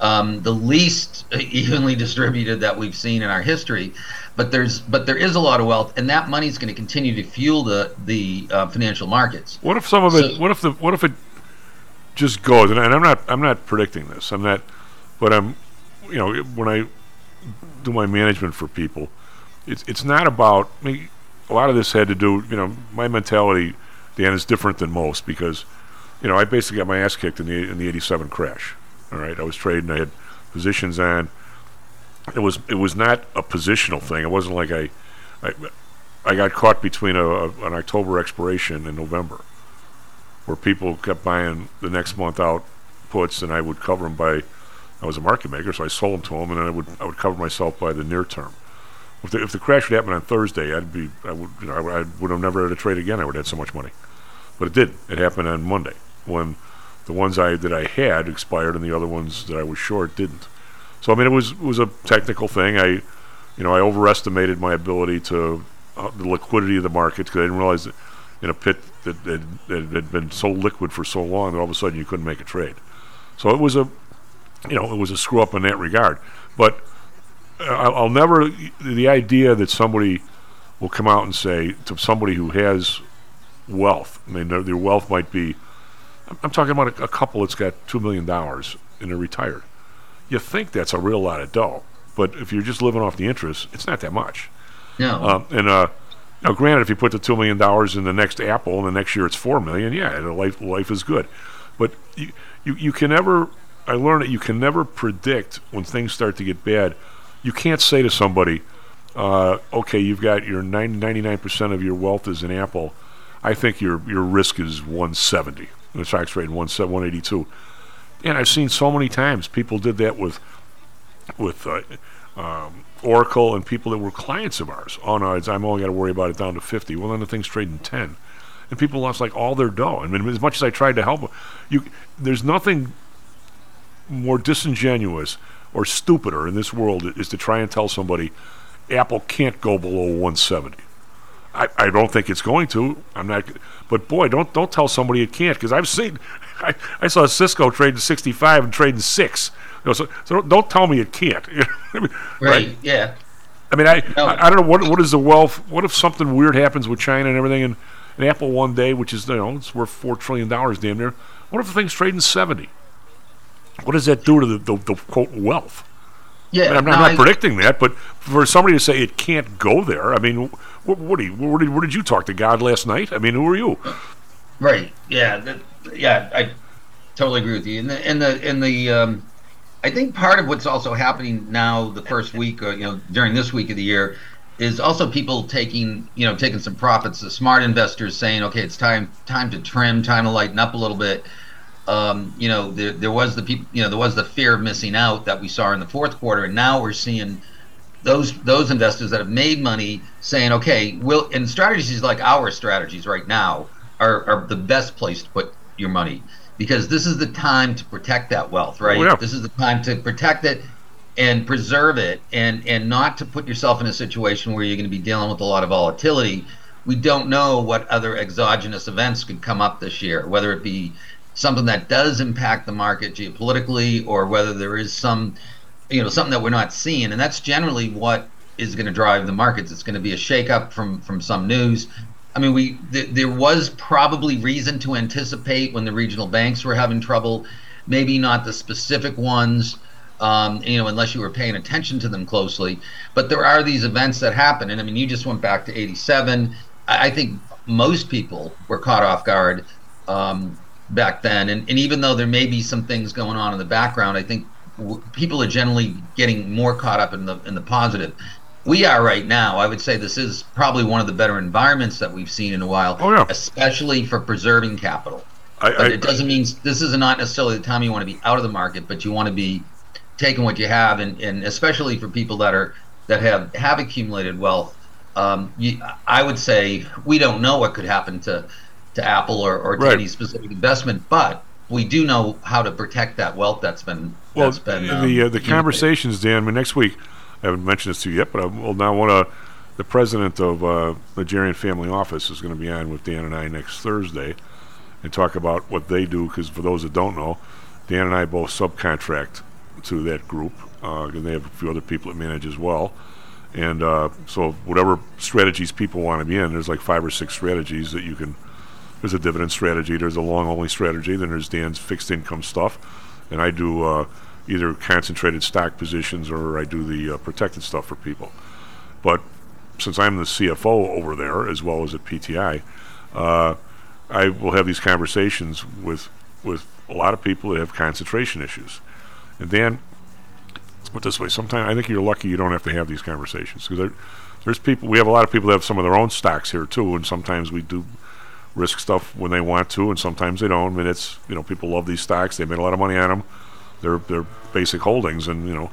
um, the least evenly distributed that we've seen in our history, but there's but there is a lot of wealth, and that money is going to continue to fuel the the uh, financial markets.
What if some of it? What if the? What if it just goes? And, and I'm not. I'm not predicting this. I'm not. But I'm. You know, when I do my management for people, it's it's not about. I mean, a lot of this had to do. You know, my mentality, Dan, is different than most because, you know, I basically got my ass kicked in the in the '87 crash. All right, I was trading. I had positions on. It was it was not a positional thing. It wasn't like I, I, I got caught between a, a an October expiration and November, where people kept buying the next month out puts, and I would cover them by. I was a market maker, so I sold them to them, and then I would I would cover myself by the near term. If the, if the crash would happen on Thursday, I'd be I would you know I, would- I would have never had to trade again. I would have had so much money, but it didn't. It happened on Monday when the ones I that I had expired, and the other ones that I was short didn't. So I mean, it was it was a technical thing. I, you know, I overestimated my ability to uh, the liquidity of the market because I didn't realize that in a pit that, that, that had been so liquid for so long that all of a sudden you couldn't make a trade. So it was a, you know, it was a screw up in that regard. But uh, I'll, I'll never the idea that somebody will come out and say to somebody who has wealth. I mean, their, their wealth might be. I'm, talking about a, a couple that's got two million dollars and they're retired. You think that's a real lot of dough, but if you're just living off the interest, it's not that much.
No.
Um, and uh, Now, granted, if you put the two million dollars in the next Apple and the next year it's four million, yeah, life life is good. But you, you you can never. I learned that you can never predict when things start to get bad. You can't say to somebody, uh, "Okay, you've got your 99 percent of your wealth is in Apple. I think your your risk is 170. The tax rate 182." And I've seen so many times people did that with with uh, um, Oracle and people that were clients of ours. Oh no, I'm only got to worry about it down to 50. Well, then the thing's trading 10, and people lost like all their dough. I mean, as much as I tried to help you there's nothing more disingenuous or stupider in this world is to try and tell somebody Apple can't go below 170. I, I don't think it's going to. I'm not, but boy, don't don't tell somebody it can't because I've seen. I, I saw Cisco trading 65 and trading six. You know, so so don't, don't tell me it can't.
Right. Yeah.
I mean, I, I I don't know what what is the wealth. What if something weird happens with China and everything, and, and Apple one day, which is you know it's worth four trillion dollars damn near. What if the thing's trading 70? What does that do to the, the, the quote wealth?
Yeah,
I mean,
no,
I'm not predicting that, but for somebody to say it can't go there, I mean, what, what you, where, did, did you talk to God last night? I mean, who are you?
Right. Yeah. That, yeah. I totally agree with you. And the and the and the um, I think part of what's also happening now, the first week, or you know, during this week of the year, is also people taking you know taking some profits. The smart investors saying, okay, it's time time to trim, time to lighten up a little bit. Um, you know, there, there was the people, you know, there was the fear of missing out that we saw in the fourth quarter, and now we're seeing those those investors that have made money saying, okay, will and strategies like our strategies right now are, are the best place to put your money because this is the time to protect that wealth, right?
Oh, yeah.
This is the time to protect it and preserve it and and not to put yourself in a situation where you're going to be dealing with a lot of volatility. We don't know what other exogenous events could come up this year, whether it be something that does impact the market geopolitically or whether there is some you know something that we're not seeing and that's generally what is going to drive the markets. It's going to be a shakeup from from some news. I mean we th- there was probably reason to anticipate when the regional banks were having trouble maybe not the specific ones um, you know unless you were paying attention to them closely but there are these events that happen and i mean you just went back to 87 i, I think most people were caught off guard um, back then and, and even though there may be some things going on in the background i think w- people are generally getting more caught up in the in the positive we are right now i would say this is probably one of the better environments that we've seen in a while
Oh, yeah.
especially for preserving capital
I,
but it doesn't mean this is not necessarily the time you want to be out of the market but you want to be taking what you have and, and especially for people that are that have have accumulated wealth um, you, i would say we don't know what could happen to to apple or, or to
Right.
any specific investment but we do know how to protect that wealth that's been
Well,
that's been
the
um,
uh, the conversations, Dan. I mean, next week, I haven't mentioned this to you yet, but I will now want to. The president of uh, the Nigerian Family Office is going to be on with Dan and I next Thursday, and talk about what they do. Because for those that don't know, Dan and I both subcontract to that group, uh, and they have a few other people that manage as well. And uh, so, whatever strategies people want to be in, there's like five or six strategies that you can. There's a dividend strategy. There's a long only strategy. Then there's Dan's fixed income stuff, and I do uh, either concentrated stock positions or I do the uh, protected stuff for people. But since I'm the CFO over there as well as at PTI, uh, I will have these conversations with with a lot of people that have concentration issues. And Dan, let's put this way: sometimes I think you're lucky you don't have to have these conversations because there, there's people. We have a lot of people that have some of their own stocks here too, and sometimes we do risk stuff when they want to, and sometimes they don't. I mean, it's you know people love these stocks; they made a lot of money on them. They're they're basic holdings, and you know,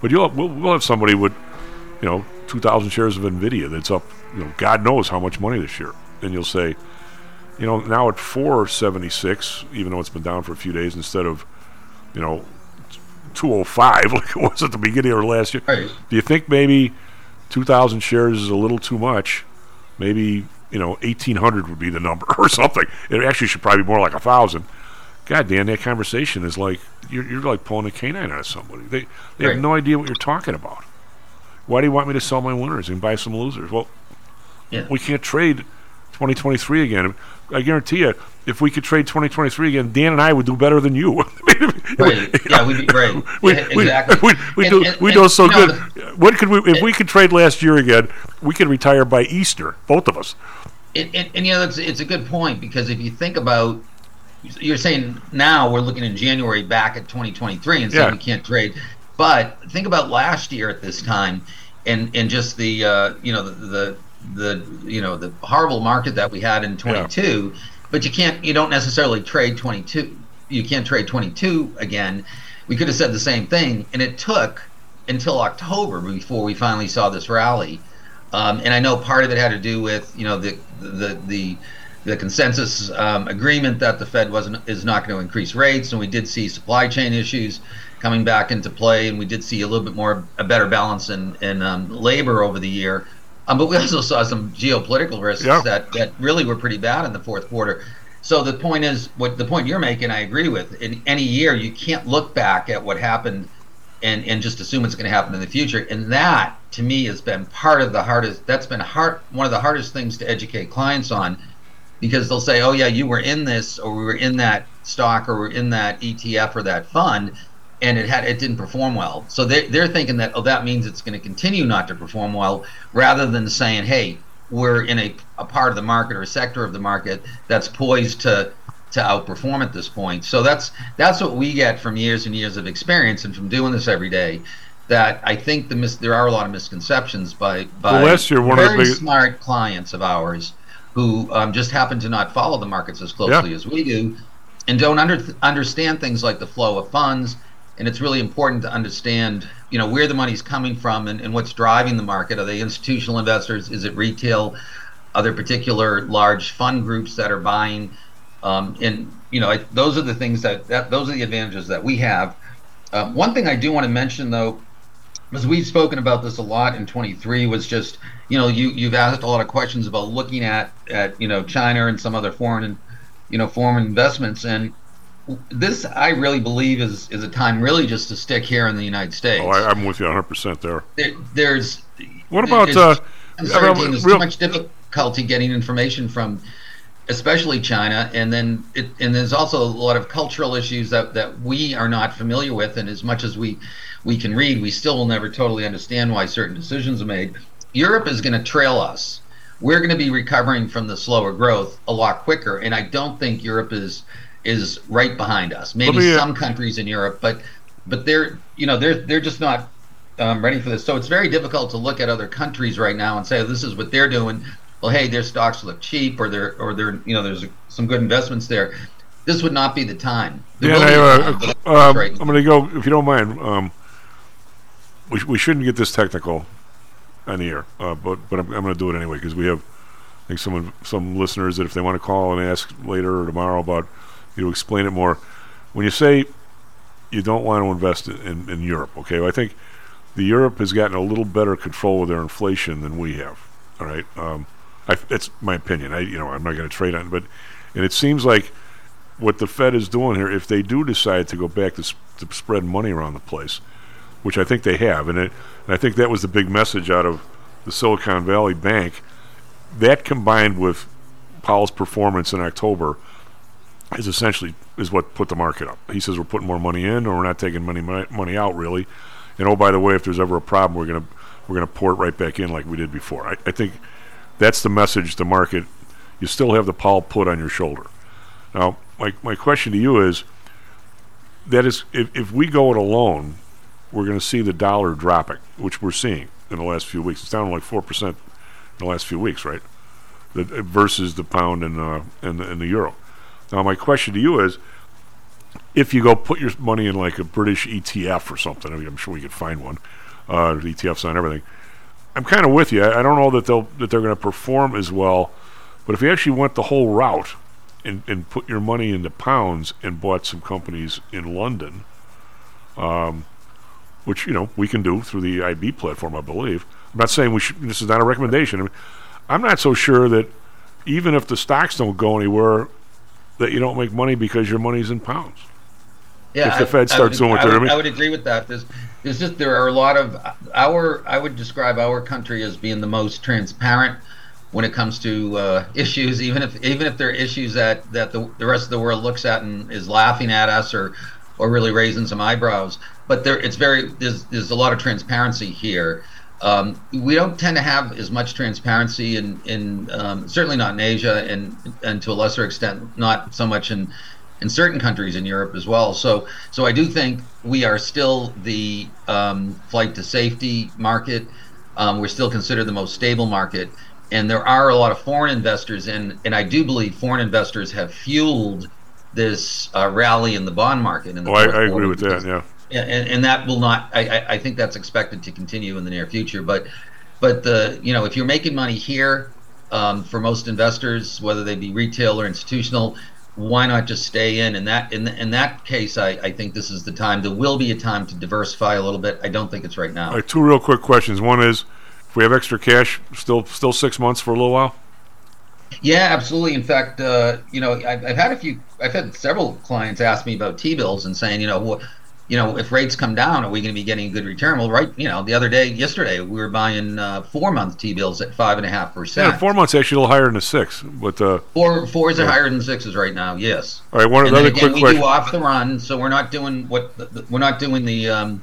but you'll we'll, we'll have somebody with you know 2,000 shares of Nvidia that's up, you know, God knows how much money this year, and you'll say, you know, now at 476, even though it's been down for a few days, instead of you know 205 like it was at the beginning of last year. Do you think maybe 2,000 shares is a little too much? Maybe you know 1,800 would be the number or something. It actually should probably be more like a thousand. God damn, that conversation is like you're, you're like pulling a canine out of somebody. They they
Right.
have no idea what you're talking about. Why do you want me to sell my winners and buy some losers? Well,
Yeah.
we can't trade 2023 again. I guarantee you, if we could trade 2023 again, Dan and I would do better than you.
Right. Yeah, we'd be great.
we,
Yeah, exactly.
we, we do we do so good. What could we if we could trade last year again? We could retire by Easter, both of us.
And, and, and you know, it's, it's a good point because if you think about, you're saying now we're looking in January back at 2023 and saying
Yeah.
we can't trade, but think about last year at this time, and and just the uh, you know the, the the you know the horrible market that we had in 22. But you can't, you don't necessarily trade 22. You can't trade 22 again. We could have said the same thing, and it took until October before we finally saw this rally. Um, and I know part of it had to do with you know the the the the consensus um, agreement that the Fed wasn't is not going to increase rates, and we did see supply chain issues coming back into play, and we did see a little bit more a better balance in in um, labor over the year. Um, but we also saw some geopolitical risks
Yeah.
that that really were pretty bad in the fourth quarter. So the point is, what the point you're making, I agree with. In any year, you can't look back at what happened and and just assume it's going to happen in the future. And that, to me, has been part of the hardest. That's been hard. One of the hardest things to educate clients on, because they'll say, "Oh yeah, you were in this, or we were in that stock, or we we're in that ETF or that fund." And it had it didn't perform well, so they they're thinking that oh that means it's going to continue not to perform well, rather than saying hey we're in a, a part of the market or a sector of the market that's poised to to outperform at this point. So that's that's what we get from years and years of experience and from doing this every day. That I think the mis- there are a lot of misconceptions by by
last year, one of the
very
biggest-
smart clients of ours who um, just happen to not follow the markets as closely
Yeah.
as we do, and don't under, understand things like the flow of funds. And it's really important to understand, you know, where the money's coming from and, and what's driving the market. Are they institutional investors? Is it retail? Are there particular large fund groups that are buying? Um, and you know, I, those are the things that, that those are the advantages that we have. Um, one thing I do want to mention, though, because we've spoken about this a lot in 23, was just you know you you've asked a lot of questions about looking at at you know China and some other foreign you know foreign investments and this I really believe is is a time really just to stick here in the United States.
Oh, I, I'm with you 100 percent there.
There, there's
What about,
there's
uh,
uncertainty,
uh,
there's
real-
too much difficulty getting information from especially China and then it and there's also a lot of cultural issues that that we are not familiar with and as much as we we can read we still will never totally understand why certain decisions are made Europe is going to trail us we're going to be recovering from the slower growth a lot quicker and I don't think Europe is is right behind us maybe
me, uh,
some countries in Europe but but they're you know they're they're just not um, ready for this. So it's very difficult to look at other countries right now and say this is what they're doing. Well, hey, their stocks look cheap, or they're or they're you know there's some good investments there. This would not be the time. There
Dan, I
be a
have
time,
a-
but it's
uh,
right
I'm going to go, if you don't mind. Um, we, we shouldn't get this technical on the air, uh, but but I'm, I'm going to do it anyway because we have, I think, some some listeners that if they want to call and ask later or tomorrow about, you know, explain it more. When you say you don't want to invest in, in, Europe, okay, I think the Europe has gotten a little better control of their inflation than we have. All right, um, I, that's my opinion. I you know I'm not going to trade on, but and it seems like what the Fed is doing here, if they do decide to go back to, sp- to spread money around the place, which I think they have, and, it, and I think that was the big message out of the Silicon Valley Bank, that combined with Powell's performance in October is essentially is what put the market up. He says we're putting more money in, or we're not taking money money, out really. And oh, by the way, if there's ever a problem, we're gonna we're gonna pour it right back in like we did before. I, I think that's the message the market. You still have the Powell put on your shoulder. Now, my my question to you is that is if, if we go it alone, we're to see the dollar dropping, which we're seeing in the last few weeks. It's down like four percent in the last few weeks, right? The, versus the pound and uh, and, and the euro. Now, my question to you is, if you go put your money in like a British ETF or something, I mean, I'm sure we could find one. Uh, ETFs on everything. I'm kind of with you. I, I don't know that they'll that they're going to perform as well, but if you actually went the whole route and, and put your money into pounds and bought some companies in London, um, which you know we can do through the IB platform, I believe. I'm not saying we should. This is not a recommendation. I mean, I'm not so sure that even if the stocks don't go anywhere, that you don't make money because your money's in pounds.
Yeah,
if the
I-
Fed starts doing what
I
they're
would,
doing.
I would agree with that. There's, there's just there are a lot of our. I would describe our country as being the most transparent when it comes to uh, issues, even if even if they're issues that that the, the rest of the world looks at and is laughing at us or or really raising some eyebrows. But there, it's very there's there's a lot of transparency here. Um, we don't tend to have as much transparency in in um, certainly not in Asia and and to a lesser extent not so much in in certain countries in Europe as well. So so I do think we are still the um, flight to safety market. Um, we're still considered the most stable market, and there are a lot of foreign investors in, and I do believe foreign investors have fueled this uh, rally in the bond market. In the
Oh, I, I agree with that. Yeah.
And, and that will not. I, I, think that's expected to continue in the near future. But, but the you know if you're making money here, um, for most investors, whether they be retail or institutional, why not just stay in? And that in in that case, I, I think this is the time. There will be a time to diversify a little bit. I don't think it's right now.
All right, two real quick questions. One is, if we have extra cash, still still six months for a little while.
Yeah, absolutely. In fact, uh, you know, I've, I've had a few, I've had several clients ask me about T-bills and saying, you know, what, you know, if rates come down, are we going to be getting a good return? Well, right, you know, the other day, yesterday, we were buying uh, four-month T-bills at five and a half
Yeah,
percent.
four months actually a little higher than a six. But uh,
Four fours are
Yeah.
higher than sixes right now. Yes.
All right, one
and
another
again,
quick
we
question.
do off the run, so we're not doing what the- we're not doing the um,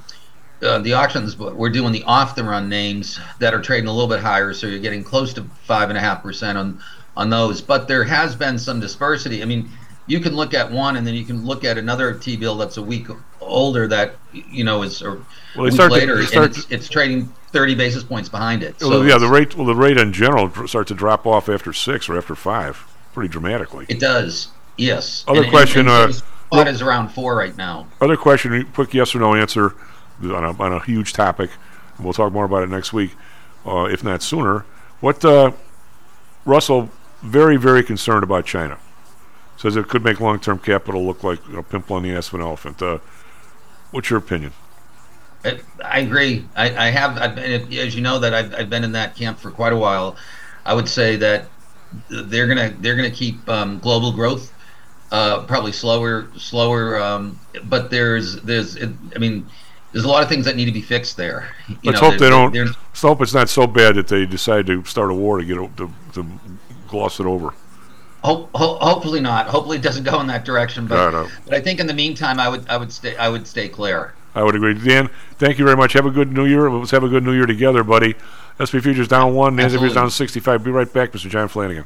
uh, the auctions, but we're doing the off the run names that are trading a little bit higher. So you're getting close to five and a half percent on on those. But there has been some dispersity. I mean, you can look at one, and then you can look at another T bill that's a week older that you know is or
Well,
a week
start to-
later, and it's, it's trading 30 basis points behind it. So
yeah, the rate well the rate in general starts to drop off after six or after five, pretty dramatically.
it does. Yes.
Other
And- and-
question,
and
uh,
so is around four right now.
Other question, quick yes or no answer on a, on a huge topic. We'll talk more about it next week, uh, if not sooner. What uh, Russell very very concerned about China. Says it could make long-term capital look like a pimple on the ass of an elephant. Uh, what's your opinion?
I, I agree. I, I have, I've been, as you know, that I've, I've been in that camp for quite a while. I would say that they're gonna they're gonna keep um, global growth uh, probably slower slower, um, but there's there's it, I mean there's a lot of things that need to be fixed there. You
Let's
know,
hope they don't. Let's hope it's not so bad that they decide to start a war to get to, to gloss it over.
Ho- ho- hopefully not. Hopefully it doesn't go in that direction. But,
No, no.
but I think in the meantime, I would I would stay I would stay clear.
I would agree. Dan, thank you very much. Have a good New Year. Let's have a good New Year together, buddy. SP Futures down one, NASDAQ Futures down 65. Be right back, Mr. John Flanagan.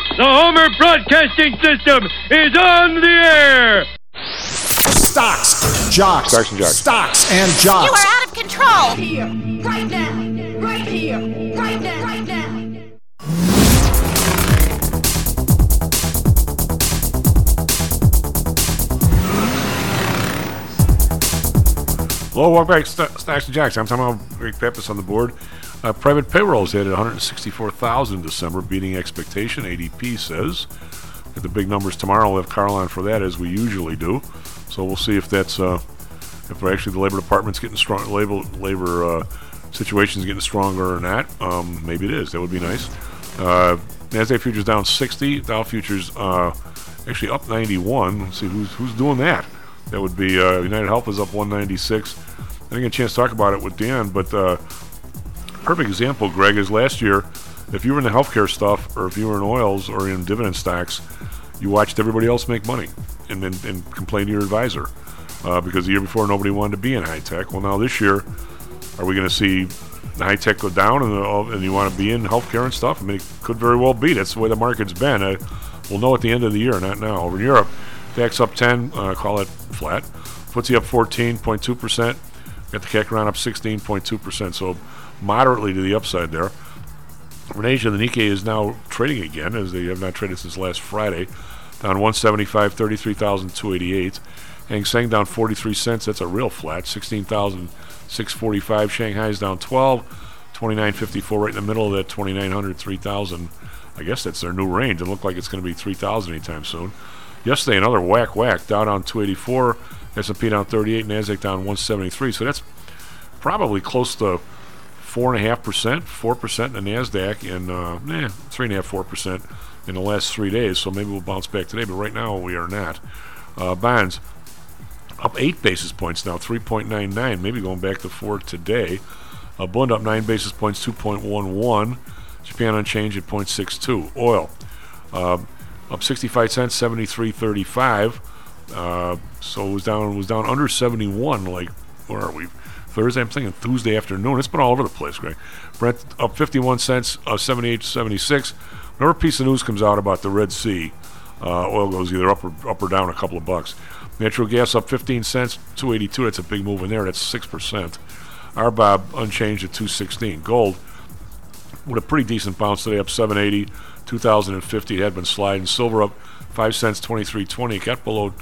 The Homer Broadcasting System is on the air!
Stocks, jocks,
Stocks and jocks.
stocks and jocks.
You are out of control. Here, right now, right here, right now, right now.
Hello, welcome back. St- Stocks and Jocks. I'm talking about Rick Pappas on the board. Uh, private payrolls added 164,000 in December, beating expectation. ADP says. Get the big numbers tomorrow. We'll have Carl on for that, as we usually do. So we'll see if that's uh, if actually the labor department's getting strong, labor labor uh, situation's getting stronger or not. Um, maybe it is. That would be nice. Uh, Nasdaq futures down 60. Dow futures uh, actually up 91. Let's see who's who's doing that. That would be uh, United Health is up 196. I didn't get a chance to talk about it with Dan, but uh, perfect example, Greg, is last year. If you were in the healthcare stuff, or if you were in oils or in dividend stocks, you watched everybody else make money and then and complain to your advisor uh, because the year before nobody wanted to be in high tech. Well, now this year, Are we going to see the high tech go down and, the, and you want to be in healthcare and stuff? I mean, it could very well be. That's the way the market's been. Uh, we'll know at the end of the year, not now. Over in Europe, DAX up 10, uh, call it flat. FTSE up 14.2%. Got the CAC around up 16.2%, so moderately to the upside there. In Asia, the Nikkei is now trading again, as they have not traded since last Friday. Down 175, 33,288. Hang Seng down 43 cents. That's a real flat. 16,645. Shanghai's down 12. 29.54 right in the middle of that 2,900, 3,000. I guess that's their new range. It looked like it's going to be 3,000 anytime soon. Yesterday, another whack whack. Dow down 284. S&P down 38. NASDAQ down 173. So that's probably close to four and a half percent, four percent in the Nasdaq, and uh, eh, three and a half, four percent in the last three days. So maybe we'll bounce back today, but right now we are not. Uh, bonds up eight basis points now, 3.99. Maybe going back to four today. Uh, Bund up nine basis points, 2.11. Japan unchanged at 0.62. Oil uh, up 65 cents, 73.35. Uh, so it was down. It was down under 71. Like where are we? Thursday. I'm thinking Tuesday afternoon. It's been all over the place, Greg. Brent up 51 cents, uh, 78 76. Whenever piece of news comes out about the Red Sea, uh, oil goes either up or, up or down a couple of bucks. Natural gas up 15 cents, 282. That's a big move in there. That's 6%. RBOB unchanged at 216. Gold with a pretty decent bounce today, up 780, 2050. It had been sliding. Silver up 5 cents, 23.20. It got below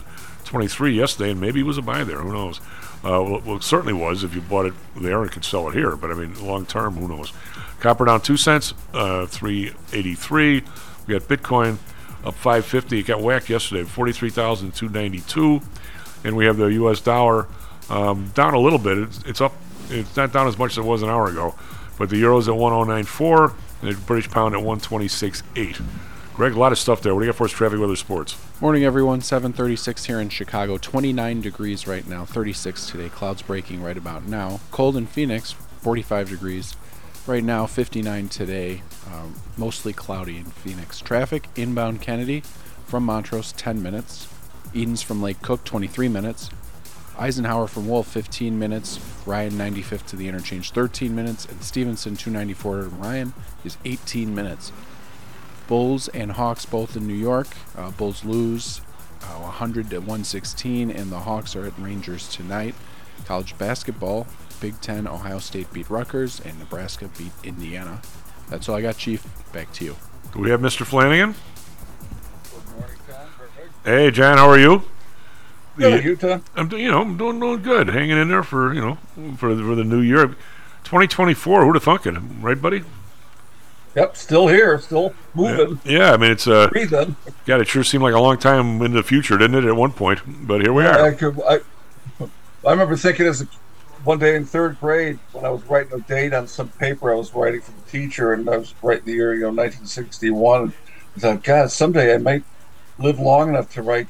23 yesterday, and maybe it was a buy there. Who knows? Uh, well, well, it certainly was if you bought it there and could sell it here. But I mean, long term, who knows? Copper down two cents, uh, 383. We got Bitcoin up 550. It got whacked yesterday, 43,292. And we have the U.S. dollar um, down a little bit. It's, it's up. It's not down as much as it was an hour ago. But the euro's at 1094 and the British pound at 126.8. Greg, a lot of stuff there. What do you got for us, traffic, weather, sports?
Morning, everyone. 7:36 here in Chicago. 29 degrees right now. 36 today. Clouds breaking right about now. Cold in Phoenix. 45 degrees right now. 59 today. Um, mostly cloudy in Phoenix. Traffic inbound Kennedy from Montrose 10 minutes. Edens from Lake Cook 23 minutes. Eisenhower from Wolf 15 minutes. Ryan 95th to the interchange 13 minutes. And Stevenson 294 to Ryan is 18 minutes. Bulls and Hawks both in New York. Uh, Bulls lose uh, 100 to 116, and the Hawks are at Rangers tonight. College basketball, Big Ten, Ohio State beat Rutgers, and Nebraska beat Indiana. That's all I got, Chief. Back to you.
Do we have Mr. Flanagan? Hey, John, how are you?
Good, you, Tom?
I'm, you know, I'm doing, doing good, hanging in there for you know for the, for the new year, 2024. Who'd have thunk it, right, buddy?
Yep, still here, still moving.
Yeah, I mean it's uh,
Breathing.
God, it sure seemed like a long time in the future, didn't it? At one point, but here we are.
I, could, I, I remember thinking as a, one day in third grade when I was writing a date on some paper I was writing for the teacher, and I was writing the year, you know, 1961. I thought, God, someday I might live long enough to write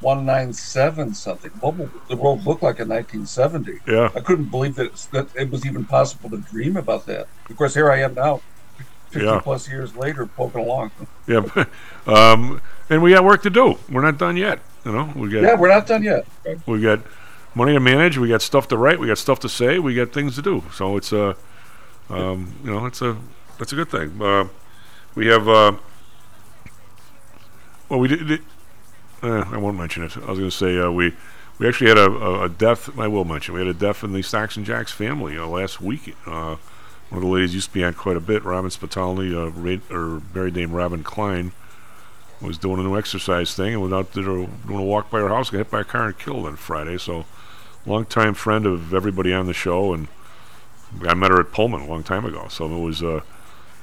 197 something. What will the world look like in 1970?
Yeah.
I couldn't believe that, that it was even possible to dream about that. Of course, here I am now, 50
Yeah.
plus years later, poking along.
Yeah, um, and we got work to do. We're not done yet. You know, we got
Yeah, we're not done yet.
we got money to manage. We got stuff to write. We got stuff to say. We got things to do. So it's a, um, you know, it's a that's a good thing. Uh, we have. Uh, well, we did. did uh, I won't mention it. I was going to say uh, we we actually had a, a, a death. I will mention we had a death in the Stocks and Jocks family uh, last week. One of the ladies used to be on quite a bit. Robin Spitalny, uh, ra- or married name Robin Klein, was doing a new exercise thing and was out there doing a walk by her house, got hit by a car and killed on Friday. So, longtime friend of everybody on the show, and I met her at Pullman a long time ago. So it was. Uh,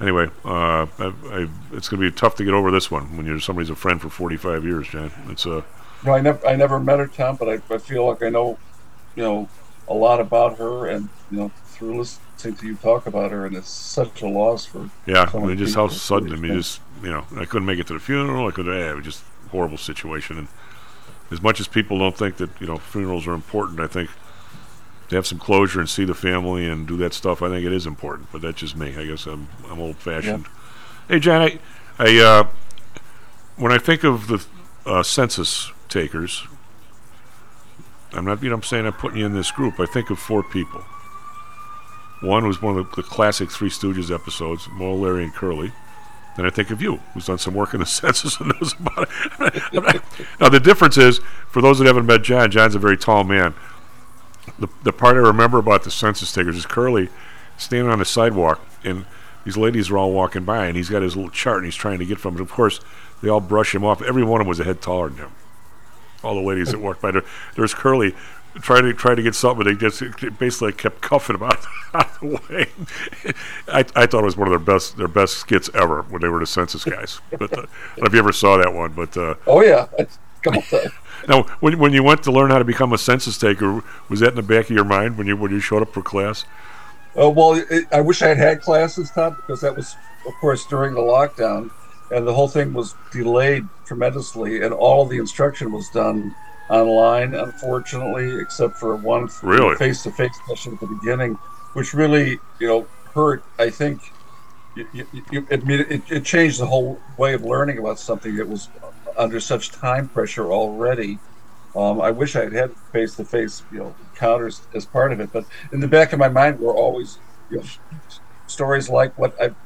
anyway, uh, I, I, it's going to be tough to get over this one when you're somebody's a friend for 45 years, John. It's uh,
No, I never, I never met her, Tom, but I, I feel like I know, you know, a lot about her, and you know, through listening to you talk about her, and it's such a loss for.
Yeah,
so
I mean, just how sudden. I mean, just you know, I couldn't make it to the funeral. I could, eh, it was just horrible situation. And as much as people don't think that you know funerals are important, I think to have some closure and see the family and do that stuff, I think it is important. But that's just me. I guess I'm I'm old fashioned. Hey, John, I, I uh, when I think of the uh, census takers, I'm not. You know, I'm saying I'm putting you in this group. I think of four people. One was one of the, classic Three Stooges episodes, Moe, Larry, and Curly. Then I think of you, who's done some work in the census and knows about it. now the difference is, for those that haven't met John, John's a very tall man. The the part I remember about the census takers is Curly standing on the sidewalk, and these ladies are all walking by, and he's got his little chart, and he's trying to get from it. Of course, they all brush him off. Every one of them was a head taller than him. All the ladies that walked by there. There's Curly trying to try to get something. They just basically kept cuffing him out, out of the way. I, I thought it was one of their best their best skits ever when they were the census guys. But uh, I don't know if you ever saw that one, but uh,
Oh yeah, come on.
now when when you went to learn how to become a census taker, was that in the back of your mind when you when you showed up for class?
Oh well, it, I wish I had had classes, Tom, because that was, of course, during the lockdown, and the whole thing was delayed tremendously, and all the instruction was done online, unfortunately, except for one
Really?
face-to-face session at the beginning, which really, you know, hurt. I think you, you, you, it, it, it changed the whole way of learning about something that was under such time pressure already. Um, I wish I had had face-to-face, you know, encounters as part of it. But in the back of my mind were always, you know, stories like what I've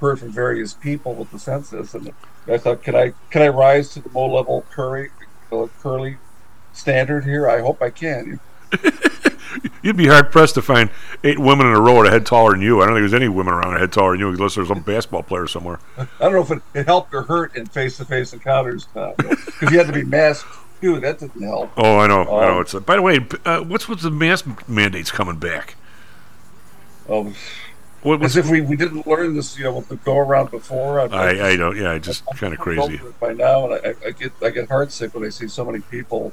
heard from various people with the census, and I thought, can I can I rise to the low level curly uh, curly standard here? I hope I can.
You'd be hard pressed to find eight women in a row at a head taller than you. I don't think there's any women around a head taller than you unless there's some basketball player somewhere.
I don't know if it, it helped or hurt in face-to-face encounters because you had to be masked too. That didn't help.
Oh, I know. I know.
Um,
It's. by the way, uh, what's with the mask mandates coming back?
Oh,
What
as if we, we didn't learn this, you know, with the go around before. I'm-
I, I don't. Yeah, I just kind of crazy.
by now, and I, I get I get heartsick when I see so many people,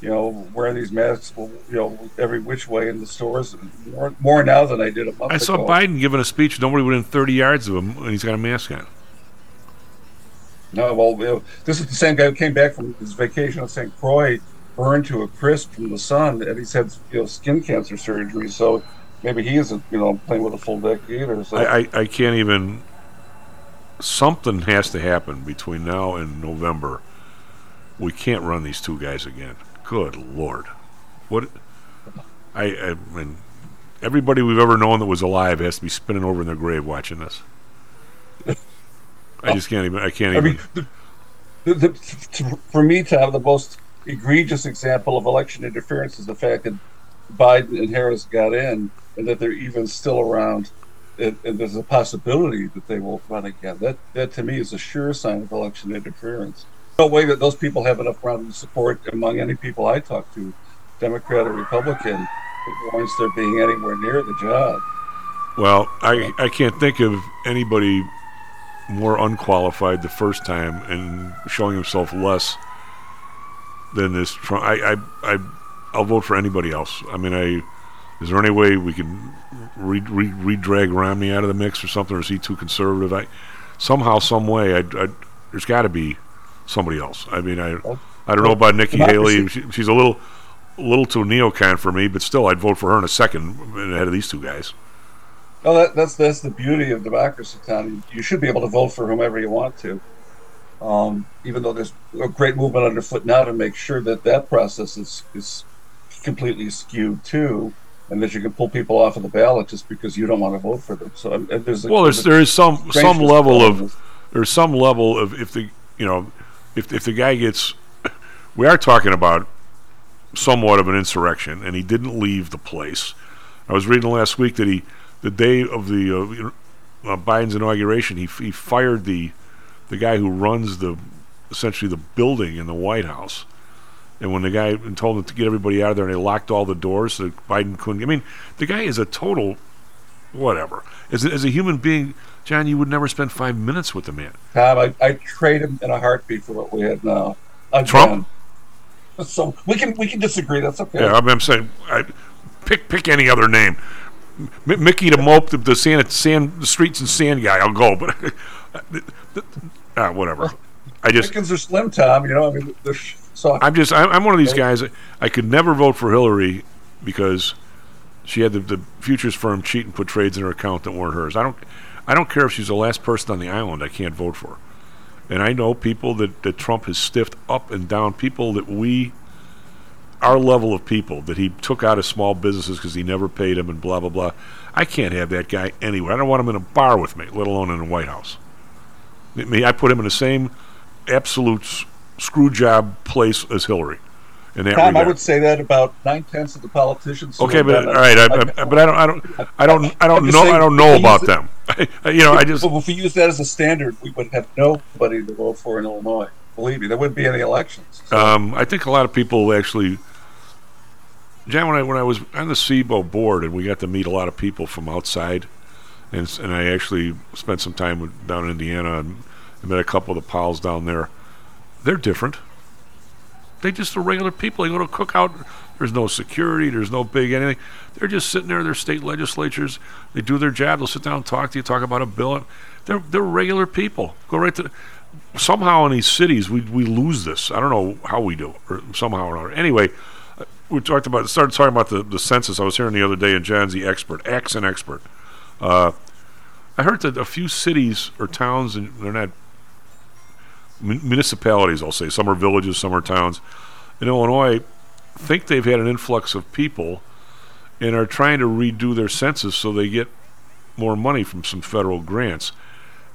you know, wearing these masks, you know, every which way in the stores. More, more now than I did a month
I saw. Biden giving a speech. Nobody within 30 yards of him, and he's got a mask on.
No, well, this is the same guy who came back from his vacation in St. Croix, burned to a crisp from the sun, and he's had you know skin cancer surgery. So maybe he isn't you know playing with a full deck either. So
I, I, I can't even. Something has to happen between now and November. We can't run these two guys again. Good lord, what? I, I mean, everybody we've ever known that was alive has to be spinning over in their grave watching this. I just can't even. I can't
I
even.
mean, the, the, the, to, for me, Tom, the most egregious example of election interference is the fact that Biden and Harris got in, and that they're even still around, and, and there's a possibility that they will run again. That that to me is a sure sign of election interference. No way that those people have enough ground support among any people I talk to, Democrat or Republican, that warrants their being anywhere near the job.
Well, I, I can't think of anybody more unqualified the first time and showing himself less than this Trump. I, I, I, I'll vote for anybody else. I mean, I. Is there any way we can re, re, re-drag Romney out of the mix or something, or is he too conservative? I somehow, some way, I, I there's got to be somebody else. I mean, I, I don't know about Nikki Haley. She, she's a little, a little too neocon for me, but still, I'd vote for her in a second ahead of these two guys.
No, that, that's that's the beauty of democracy, Tom. You, should be able to vote for whomever you want to, um, even though there's a great movement underfoot now to make sure that that process is is completely skewed too, and that you can pull people off of the ballot just because you don't want to vote for them. So and there's a,
well, there's there is some some level of there's some level of if the you know if if the guy gets we are talking about somewhat of an insurrection and he didn't leave the place. I was reading last week that he the day of the uh, uh, Biden's inauguration he he fired the the guy who runs the essentially the building in the White House. And when the guy and told him to get everybody out of there, and they locked all the doors so Biden couldn't. I mean, the guy is a total whatever. As a, as a human being, John, you would never spend five minutes with the man.
Tom, I I trade him in a heartbeat for what we have now. Again.
Trump?
So we can we can disagree. That's okay.
Yeah, I'm, I'm saying, I, pick pick any other name. M- Mickey the mope, the, the sand, sand, the streets and sand guy. I'll go, but ah, whatever. I just
Chickens are slim, Tom. You know, I mean, soft.
I'm just I'm, I'm one of these guys. I could never vote for Hillary because she had the, the futures firm cheat and put trades in her account that weren't hers. I don't I don't care if she's the last person on the island. I can't vote for. her. And I know people that, that Trump has stiffed up and down. People that we our level of people that he took out of small businesses because he never paid them and blah blah blah. I can't have that guy anywhere. I don't want him in a bar with me, let alone in the White House. I mean, I put him in the same absolute screw job place as Hillary. In that
Tom, I would say that about nine tenths of the politicians.
Okay, but all right, I, I, but I don't, I don't, I don't, I don't know,
saying,
I don't know about them. you know, I just,
Well, if we use that as a standard, we would have nobody to vote for in Illinois. Believe me, there wouldn't be any elections.
Um, I think a lot of people actually. John, when I when I was on the CBOE board and we got to meet a lot of people from outside, and and I actually spent some time down in Indiana and, and met a couple of the pals down there. They're different. They just are regular people. They go to a cookout. There's no security. There's no big anything. They're just sitting there. Their state legislatures. They do their job. They'll sit down and talk to you. Talk about a bill. They're they're regular people. Go right to. Somehow in these cities we we lose this. I don't know how we do, or somehow or another. Anyway, uh, we talked about started talking about the, the census. I was hearing the other day, and John's the expert, accent expert. Uh, I heard that a few cities or towns, and they're not municipalities, I'll say, some are villages, some are towns, in Illinois, think they've had an influx of people and are trying to redo their census so they get more money from some federal grants.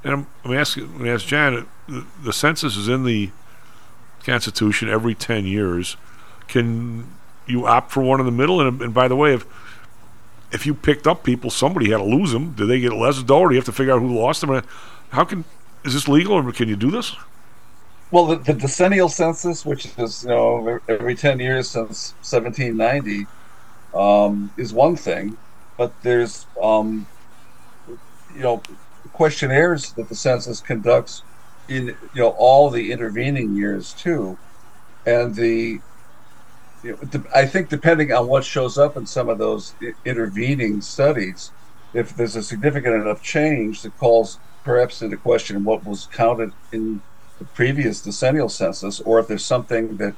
And I'm, I'm asking, I'm ask John, the, the census is in the Constitution every 10 years. Can you opt for one in the middle? And, and by the way, if if you picked up people, somebody had to lose them. Do they get less or do you have to figure out who lost them? How can is this legal, or can you do this?
Well, the, the decennial census, which is you know every ten years since 1790, um, is one thing, but there's um, you know questionnaires that the census conducts in you know all the intervening years too, and the you know, I think depending on what shows up in some of those intervening studies, if there's a significant enough change that calls perhaps into question what was counted in the previous decennial census, or if there's something that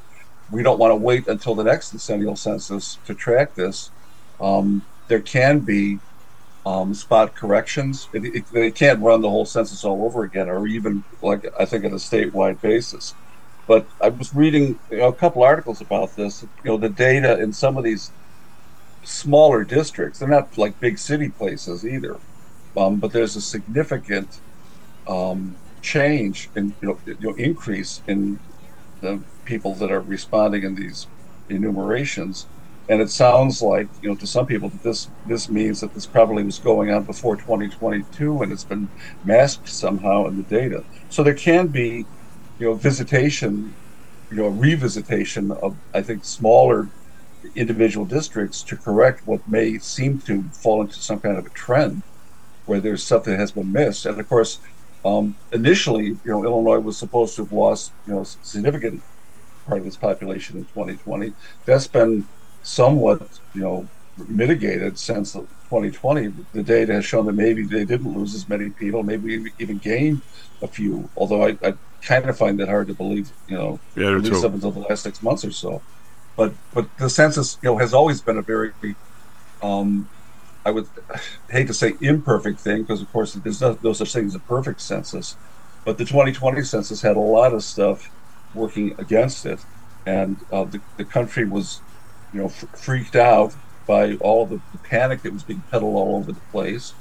we don't want to wait until the next decennial census to track this, um, there can be um, spot corrections. It, it, they can't run the whole census all over again, or even like I think at a statewide basis. But I was reading you know, a couple articles about this. You know, the data in some of these smaller districts, they're not like big city places either, um, but there's a significant um, change in you know, you know increase in the people that are responding in these enumerations. And it sounds like, you know, to some people that this this means that this probably was going on before 2022 and it's been masked somehow in the data. So there can be, you know, visitation, you know, revisitation of I think smaller individual districts to correct what may seem to fall into some kind of a trend where there's something that has been missed. And of course, um, initially, you know, Illinois was supposed to have lost, you know, significant part of its population in 2020. That's been somewhat, you know, mitigated since 2020. The data has shown that maybe they didn't lose as many people, maybe even gained a few. Although I, I kind of find that hard to believe, you know,
Yeah,
at least up until the last six months or so. But but the census, you know, has always been a very um, I would hate to say imperfect thing because, of course, there's no, no such thing as a perfect census. But the 2020 census had a lot of stuff working against it, and uh, the, the country was, you know, f- freaked out by all the, the panic that was being peddled all over the place,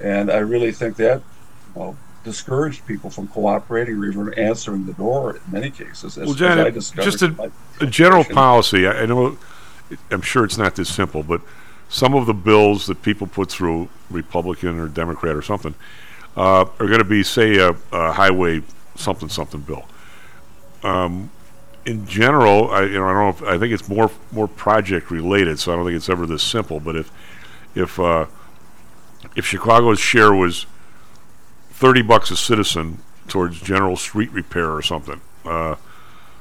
and I really think that, you know, discouraged people from cooperating or even answering the door in many cases. As,
Well, John,
as I discovered
just a, a general policy. I, I know, I'm sure it's not this simple, but some of the bills that people put through, Republican or Democrat or something, uh, are going to be, say, a, a highway something something bill. Um, in general, I you know I don't know. If, I think it's more more project related, so I don't think it's ever this simple. But if if uh, if Chicago's share was thirty bucks a citizen towards general street repair or something, uh,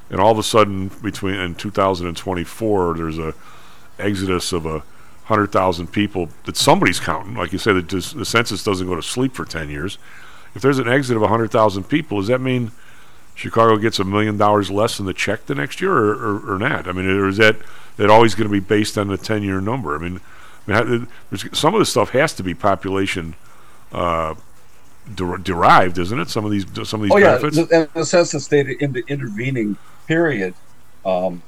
and all of a sudden between in 2024 there's a exodus of a hundred thousand people that somebody's counting. Like you said, the census doesn't go to sleep for ten years. If there's an exit of a hundred thousand people, does that mean Chicago gets a million dollars less in the check the next year, or, or, or not? I mean, or is that that always going to be based on the ten year number? I mean, I mean there's, some of this stuff has to be population uh, der- derived, isn't it? Some of these some of these
oh yeah,
benefits.
the, and the census data in the intervening period um,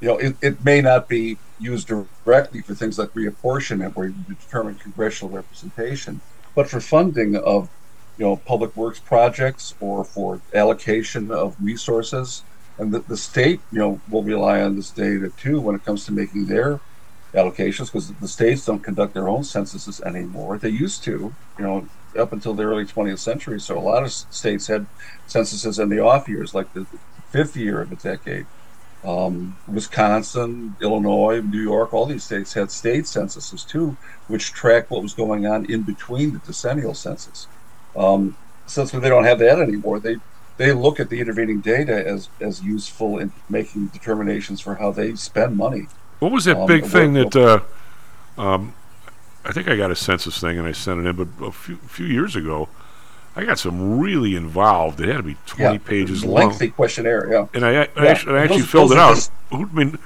you know, it, it may not be used directly for things like reapportionment, where you determine congressional representation, but for funding of, you know, public works projects or for allocation of resources. And the, the state, you know, will rely on this data too when it comes to making their allocations because the states don't conduct their own censuses anymore. They used to, you know, up until the early 20th century. So a lot of states had censuses in the off years, like the fifth year of a decade. Um, Wisconsin, Illinois, New York, all these states had state censuses too, which tracked what was going on in between the decennial census. Um, since they don't have that anymore, they they look at the intervening data as as useful in making determinations for how they spend money.
What was that
Um,
big thing that? Uh, um, I think I got a census thing and I sent it in, but a few few years ago, I got some really involved. It had to be twenty
Yeah,
pages
lengthy
long, Lengthy
questionnaire. Yeah,
and I, I
Yeah,
actually, I actually
those-
filled
those
it out.
just-
Who, I mean,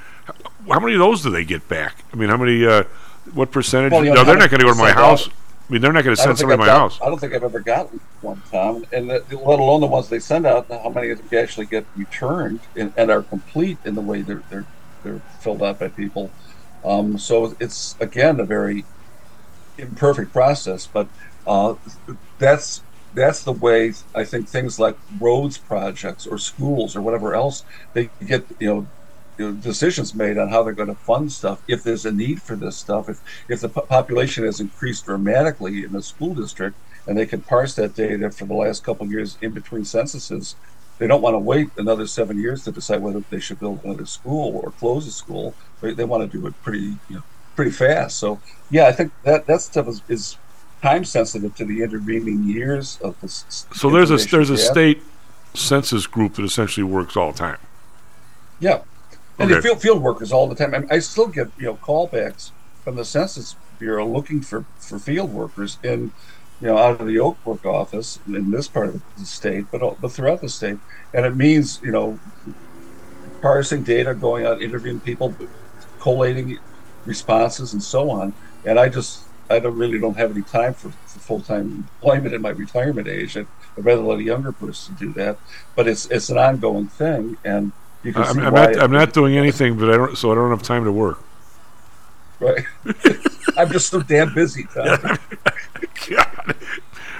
how many of those do they get back? I mean, how many? Uh, what percentage?
Well, you know,
no, they're not going to go to my house. I mean, they're not going to send somebody to my
got-
house.
I don't think I've ever gotten one, Tom, and that, let alone the ones they send out. How many of them actually get returned and, and are complete in the way they're they're they're filled out by people. Um, so it's again a very imperfect process, but uh, that's that's the way I think things like roads projects or schools or whatever else they get you know, decisions made on how they're going to fund stuff if there's a need for this stuff if if the population has increased dramatically in a school district and they can parse that data for the last couple of years in between censuses they don't want to wait another seven years to decide whether they should build another school or close a school they, they want to do it pretty you know pretty fast. So yeah i think that that stuff is, is time sensitive to the intervening years of this
So there's a there's a state census group that essentially works all the time.
Yeah, and
Okay.
the field field workers all the time. I, mean, I still get you know callbacks from the Census Bureau looking for for field workers in you know out of the Oak Brook office in this part of the state, but all- but throughout the state, and it means you know parsing data, going out interviewing people, collating responses, and so on. And I just I don't really don't have any time for, for full time employment in my retirement age. I'd, I'd rather let a younger person do that. But it's it's an ongoing thing, and you can
I'm,
see
I'm not I'm not doing anything, but I don't so I don't have time to work.
Right. I'm just so damn busy. Tom.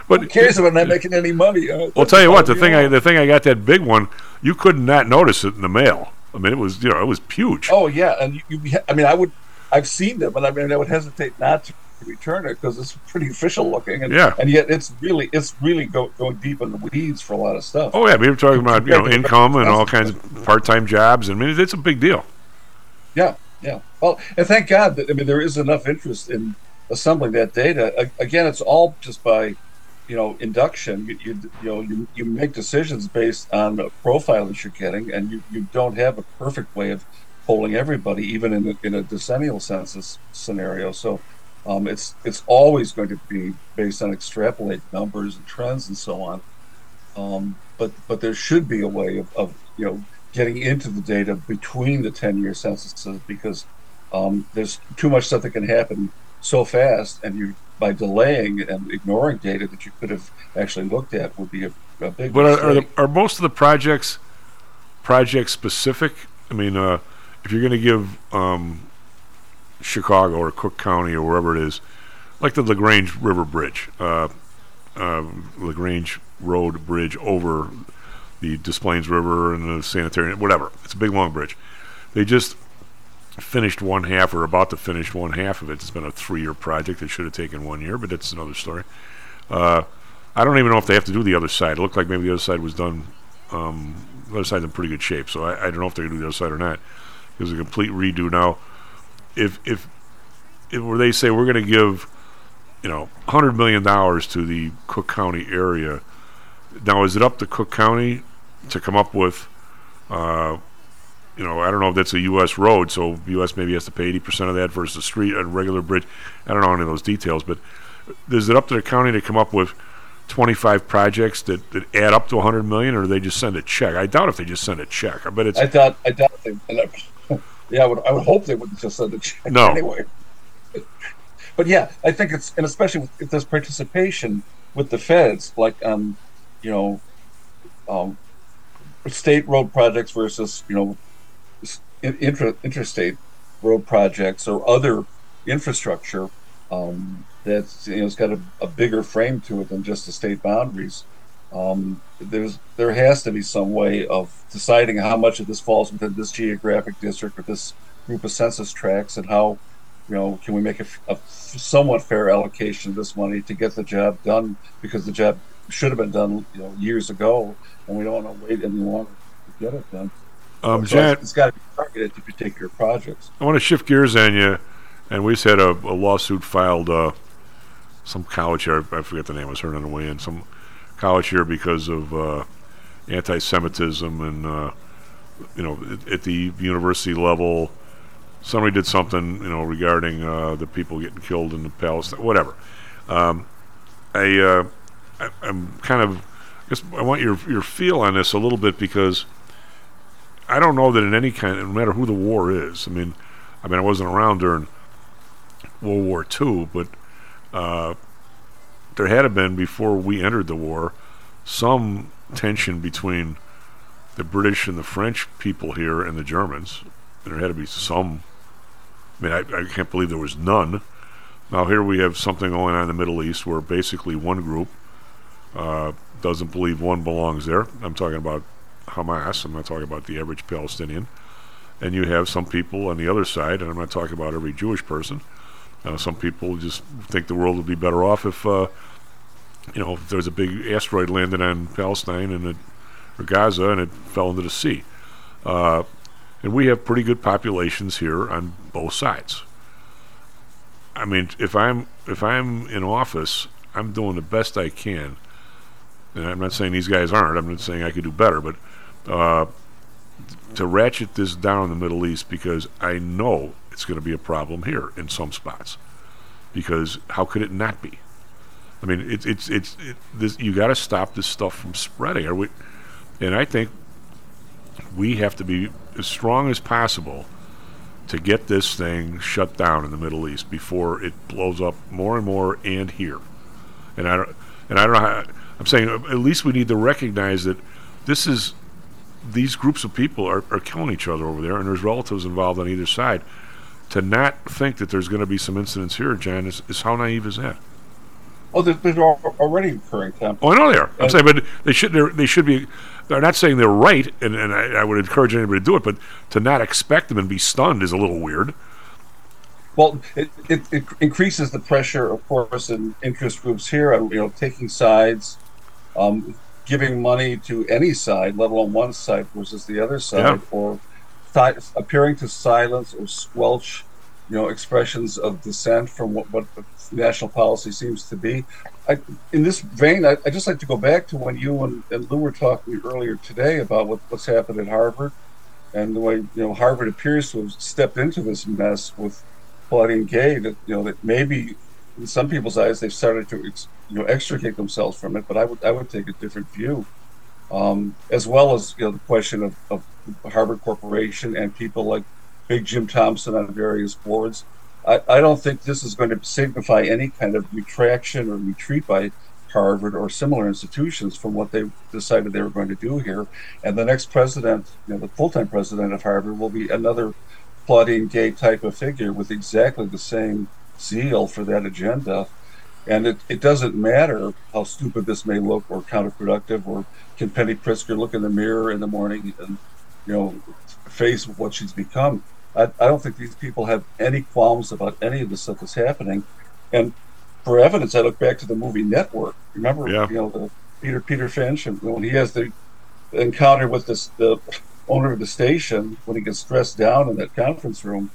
But
Who cares if I'm not making any money? Uh,
I'll tell you what the thing I the thing I got that big one you could not not notice it in the mail. I mean it was you know it was huge.
Oh yeah, and you, you, I mean, I would, I've seen them, and I mean, I would hesitate not to return it because it's pretty official looking, and
Yeah.
and yet it's really, it's really go, going deep in the weeds for a lot of stuff.
Oh yeah, we were talking about you know
the
income and all kinds of part time jobs. I mean it's a big deal.
Yeah, yeah. Well, and thank God that I mean there is enough interest in assembling that data. Again, it's all just by, you know, induction. You, you, you know you, you make decisions based on a profile that you're getting, and you, you don't have a perfect way of polling everybody, even in a, in a decennial census scenario. So. Um, it's it's always going to be based on extrapolate numbers and trends and so on. Um, but but there should be a way of, of you know getting into the data between the 10 year censuses because um, there's too much stuff that can happen so fast and you by delaying and ignoring data that you could have actually looked at would be a, a big
But are, are, the, are most of the projects project specific? I mean, uh, if you're going to give um, Chicago or Cook County or wherever it is, like the Lagrange River Bridge, uh, uh, Lagrange Road Bridge over the Des Plaines River and the sanitary, whatever. It's a big long bridge. They just finished one half or about to finish one half of it. It's been a three-year project. It should have taken one year, but that's another story. Uh, I don't even know if they have to do the other side. It looked like maybe the other side was done. Um, the other side's in pretty good shape, so I, I don't know if they're going to do the other side or not. Was a complete redo now. If if if where they say we're going to give, you know, hundred million dollars to the Cook County area, now is it up to Cook County to come up with, uh, you know, I don't know if that's a U.S. road, so U.S. maybe has to pay eighty percent of that versus a street, a regular bridge. I don't know any of those details, but is it up to the county to come up with 25 projects that, that add up to 100 million, or do they just send a check? I doubt if they just send a check. I bet it's
I doubt I doubt they and yeah I would I would hope they wouldn't just send a check
No.
anyway. But yeah, I think it's and especially if there's participation with the feds, like um, you know, um, state road projects versus you know, interstate road projects or other infrastructure um, that's you know it's got a, a, bigger frame to it than just the state boundaries. Um, there's there has to be some way of deciding how much of this falls within this geographic district or this group of census tracts, and how you know can we make a, a somewhat fair allocation of this money to get the job done because the job should have been done you know years ago, and we don't want to wait any longer to get it done.
Um,
so
John,
it's got to be targeted to particular projects.
I want to shift gears on you, and we just had a, a lawsuit filed. Uh, some college here, I forget the name. I was heard on the way in. Some college here because of uh, anti-Semitism and uh, you know at, at, the university level, somebody did something you know regarding uh, the people getting killed in the Palestine, whatever. Um, I, uh, I I'm kind of I guess I want your your feel on this a little bit because I don't know that in any kind, no matter who the war is. I mean, I mean I wasn't around during World War II, but uh, there had been before we entered the war some tension between the British and the French people here and the Germans. There had to be some. I mean, I, I can't believe there was none. Now here we have something going on in the Middle East where basically one group uh, doesn't believe one belongs there. I'm talking about Hamas. I'm not talking about the average Palestinian. And you have some people on the other side, and I'm not talking about every Jewish person. Uh, some people just think the world would be better off if, uh, you know, if there was a big asteroid landed on Palestine and it, or Gaza and it fell into the sea. Uh, and we have pretty good populations here on both sides. I mean, if I'm if I'm in office, I'm doing the best I can. And I'm not saying these guys aren't. I'm not saying I could do better, but uh, to ratchet this down in the Middle East because I know it's going to be a problem here in some spots. Because how could it not be? I mean, it's it's it's it, this, you got to stop this stuff from spreading. Are we? And I think we have to be as strong as possible to get this thing shut down in the Middle East before it blows up more and more and here. And I don't and I don't know how I'm saying at least we need to recognize that this is these groups of people are, are killing each other over there and there's relatives involved on either side to not think that there's going to be some incidents here, John, is, is how naive is that?
Oh, they're, they're already occurring, Tom.
Oh, I know they are. I'm saying, but they should they should be. They're not saying they're right, and, and I, I, would encourage anybody to do it. But to not expect them and be stunned is a little weird.
Well, it, it, it increases the pressure, of course, in interest groups here you know taking sides, um, giving money to any side, let alone one side versus the other side, yeah. or appearing to silence or squelch, you know, expressions of dissent from what, what national policy seems to be. I, in this vein, I, I just like to go back to when you and, and Lou were talking earlier today about what, what's happened at Harvard and the way you know Harvard appears to have stepped into this mess with Claudine Gay. That you know that maybe in some people's eyes they've started to you know extricate themselves from it, but I would I would take a different view um, as well as you know the question of, of Harvard Corporation and people like Big Jim Thompson on various boards. I, I don't think this is going to signify any kind of retraction or retreat by Harvard or similar institutions from what they decided they were going to do here. And the next president, you know, the full-time president of Harvard, will be another Claudine Gay type of figure with exactly the same zeal for that agenda. And it, it doesn't matter how stupid this may look or counterproductive or can Penny Pritzker look in the mirror in the morning and, you know, face what she's become? I, I don't think these people have any qualms about any of the stuff that's happening. And for evidence, I look back to the movie Network. Remember, yeah. you know, the Peter Peter Finch, and when he has the encounter with this the owner of the station when he gets stressed down in that conference room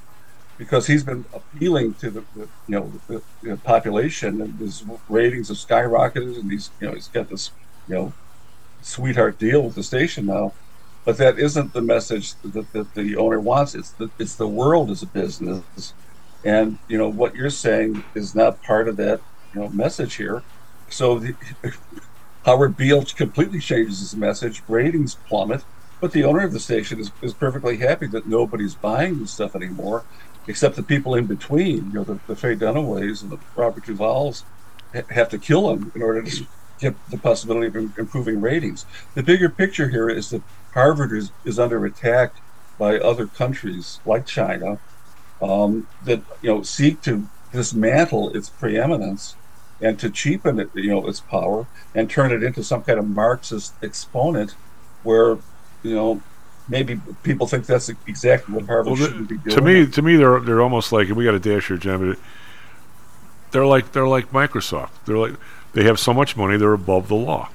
because he's been appealing to the, the you know the, the, population and his ratings have skyrocketed and he's you know he's got this you know sweetheart deal with the station now, but that isn't the message that, that the owner wants. It's the it's the world as a business, and you know what you're saying is not part of that you know message here. So the, Howard Beale completely changes his message. Ratings plummet, but the owner of the station is, is perfectly happy that nobody's buying this stuff anymore, except the people in between. You know, the, the Faye Dunaways and the Robert Duvals have to kill him in order to get the possibility of improving ratings. The bigger picture here is that Harvard is, is under attack by other countries like China um, that you know seek to dismantle its preeminence and to cheapen it, you know, its power and turn it into some kind of Marxist exponent, where you know maybe people think that's exactly what Harvard
Well,
shouldn't be doing.
to me, to me, they're they're almost like and we got a dash here, Jim. But they're like they're like Microsoft. They're like they have so much money, they're above the law.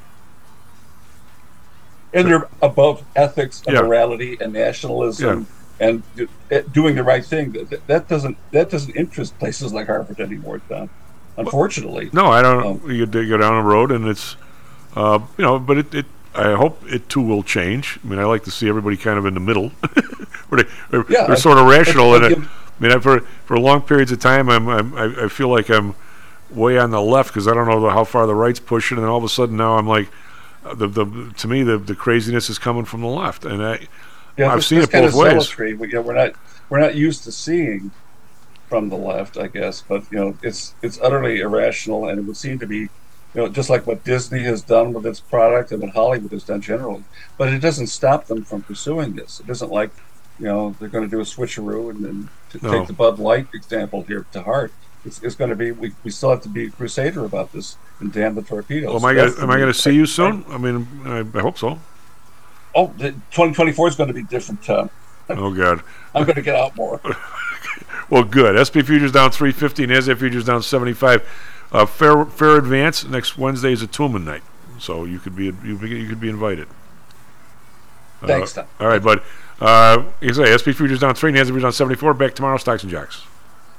And they're above ethics and
Yeah.
morality and nationalism and do, eh, doing the right thing. That, that doesn't that doesn't interest places like Harvard anymore, Tom. Unfortunately,
No, I don't.
Um,
you go down the road, and it's, uh, you know, but it, it. I hope it too will change. I mean, I like to see everybody kind of in the middle, where they,
Yeah, I-
sort of rational. And
like
I mean, I, for for long periods of time, I'm, I'm I, I feel like I'm way on the left because I don't know how far the right's pushing, and then all of a sudden now I'm like, uh, the the to me the the craziness is coming from the left, and I
Yeah,
I've
this-
seen
this
it
kind
both
of
ways.
zealotry, we- you know, we're not we're not used to seeing from the left, I guess. But you know, it's it's utterly irrational, and it would seem to be, you know, just like what Disney has done with its product and what Hollywood has done generally. But it doesn't stop them from pursuing this. It isn't like, you know, they're going to do a switcheroo and then to
No.
take the Bud Light example here to heart. It's, it's going to be we, we still have to be a crusader about this and damn the torpedoes.
well, am I gonna am I gonna see you soon? I mean, I, I hope so.
Oh, the 2024 is going to be different, Tom.
Oh God.
I'm going to get out more.
Well, good. SP futures down 350, NASDAQ futures down 75. Uh, fair fair advance next Wednesday is a Toolman night, so you could be you, you could be invited. Uh,
Thanks, Tom.
All right, bud. Uh, you say SP futures down three, NASDAQ futures down 74. Back tomorrow, stocks and jocks.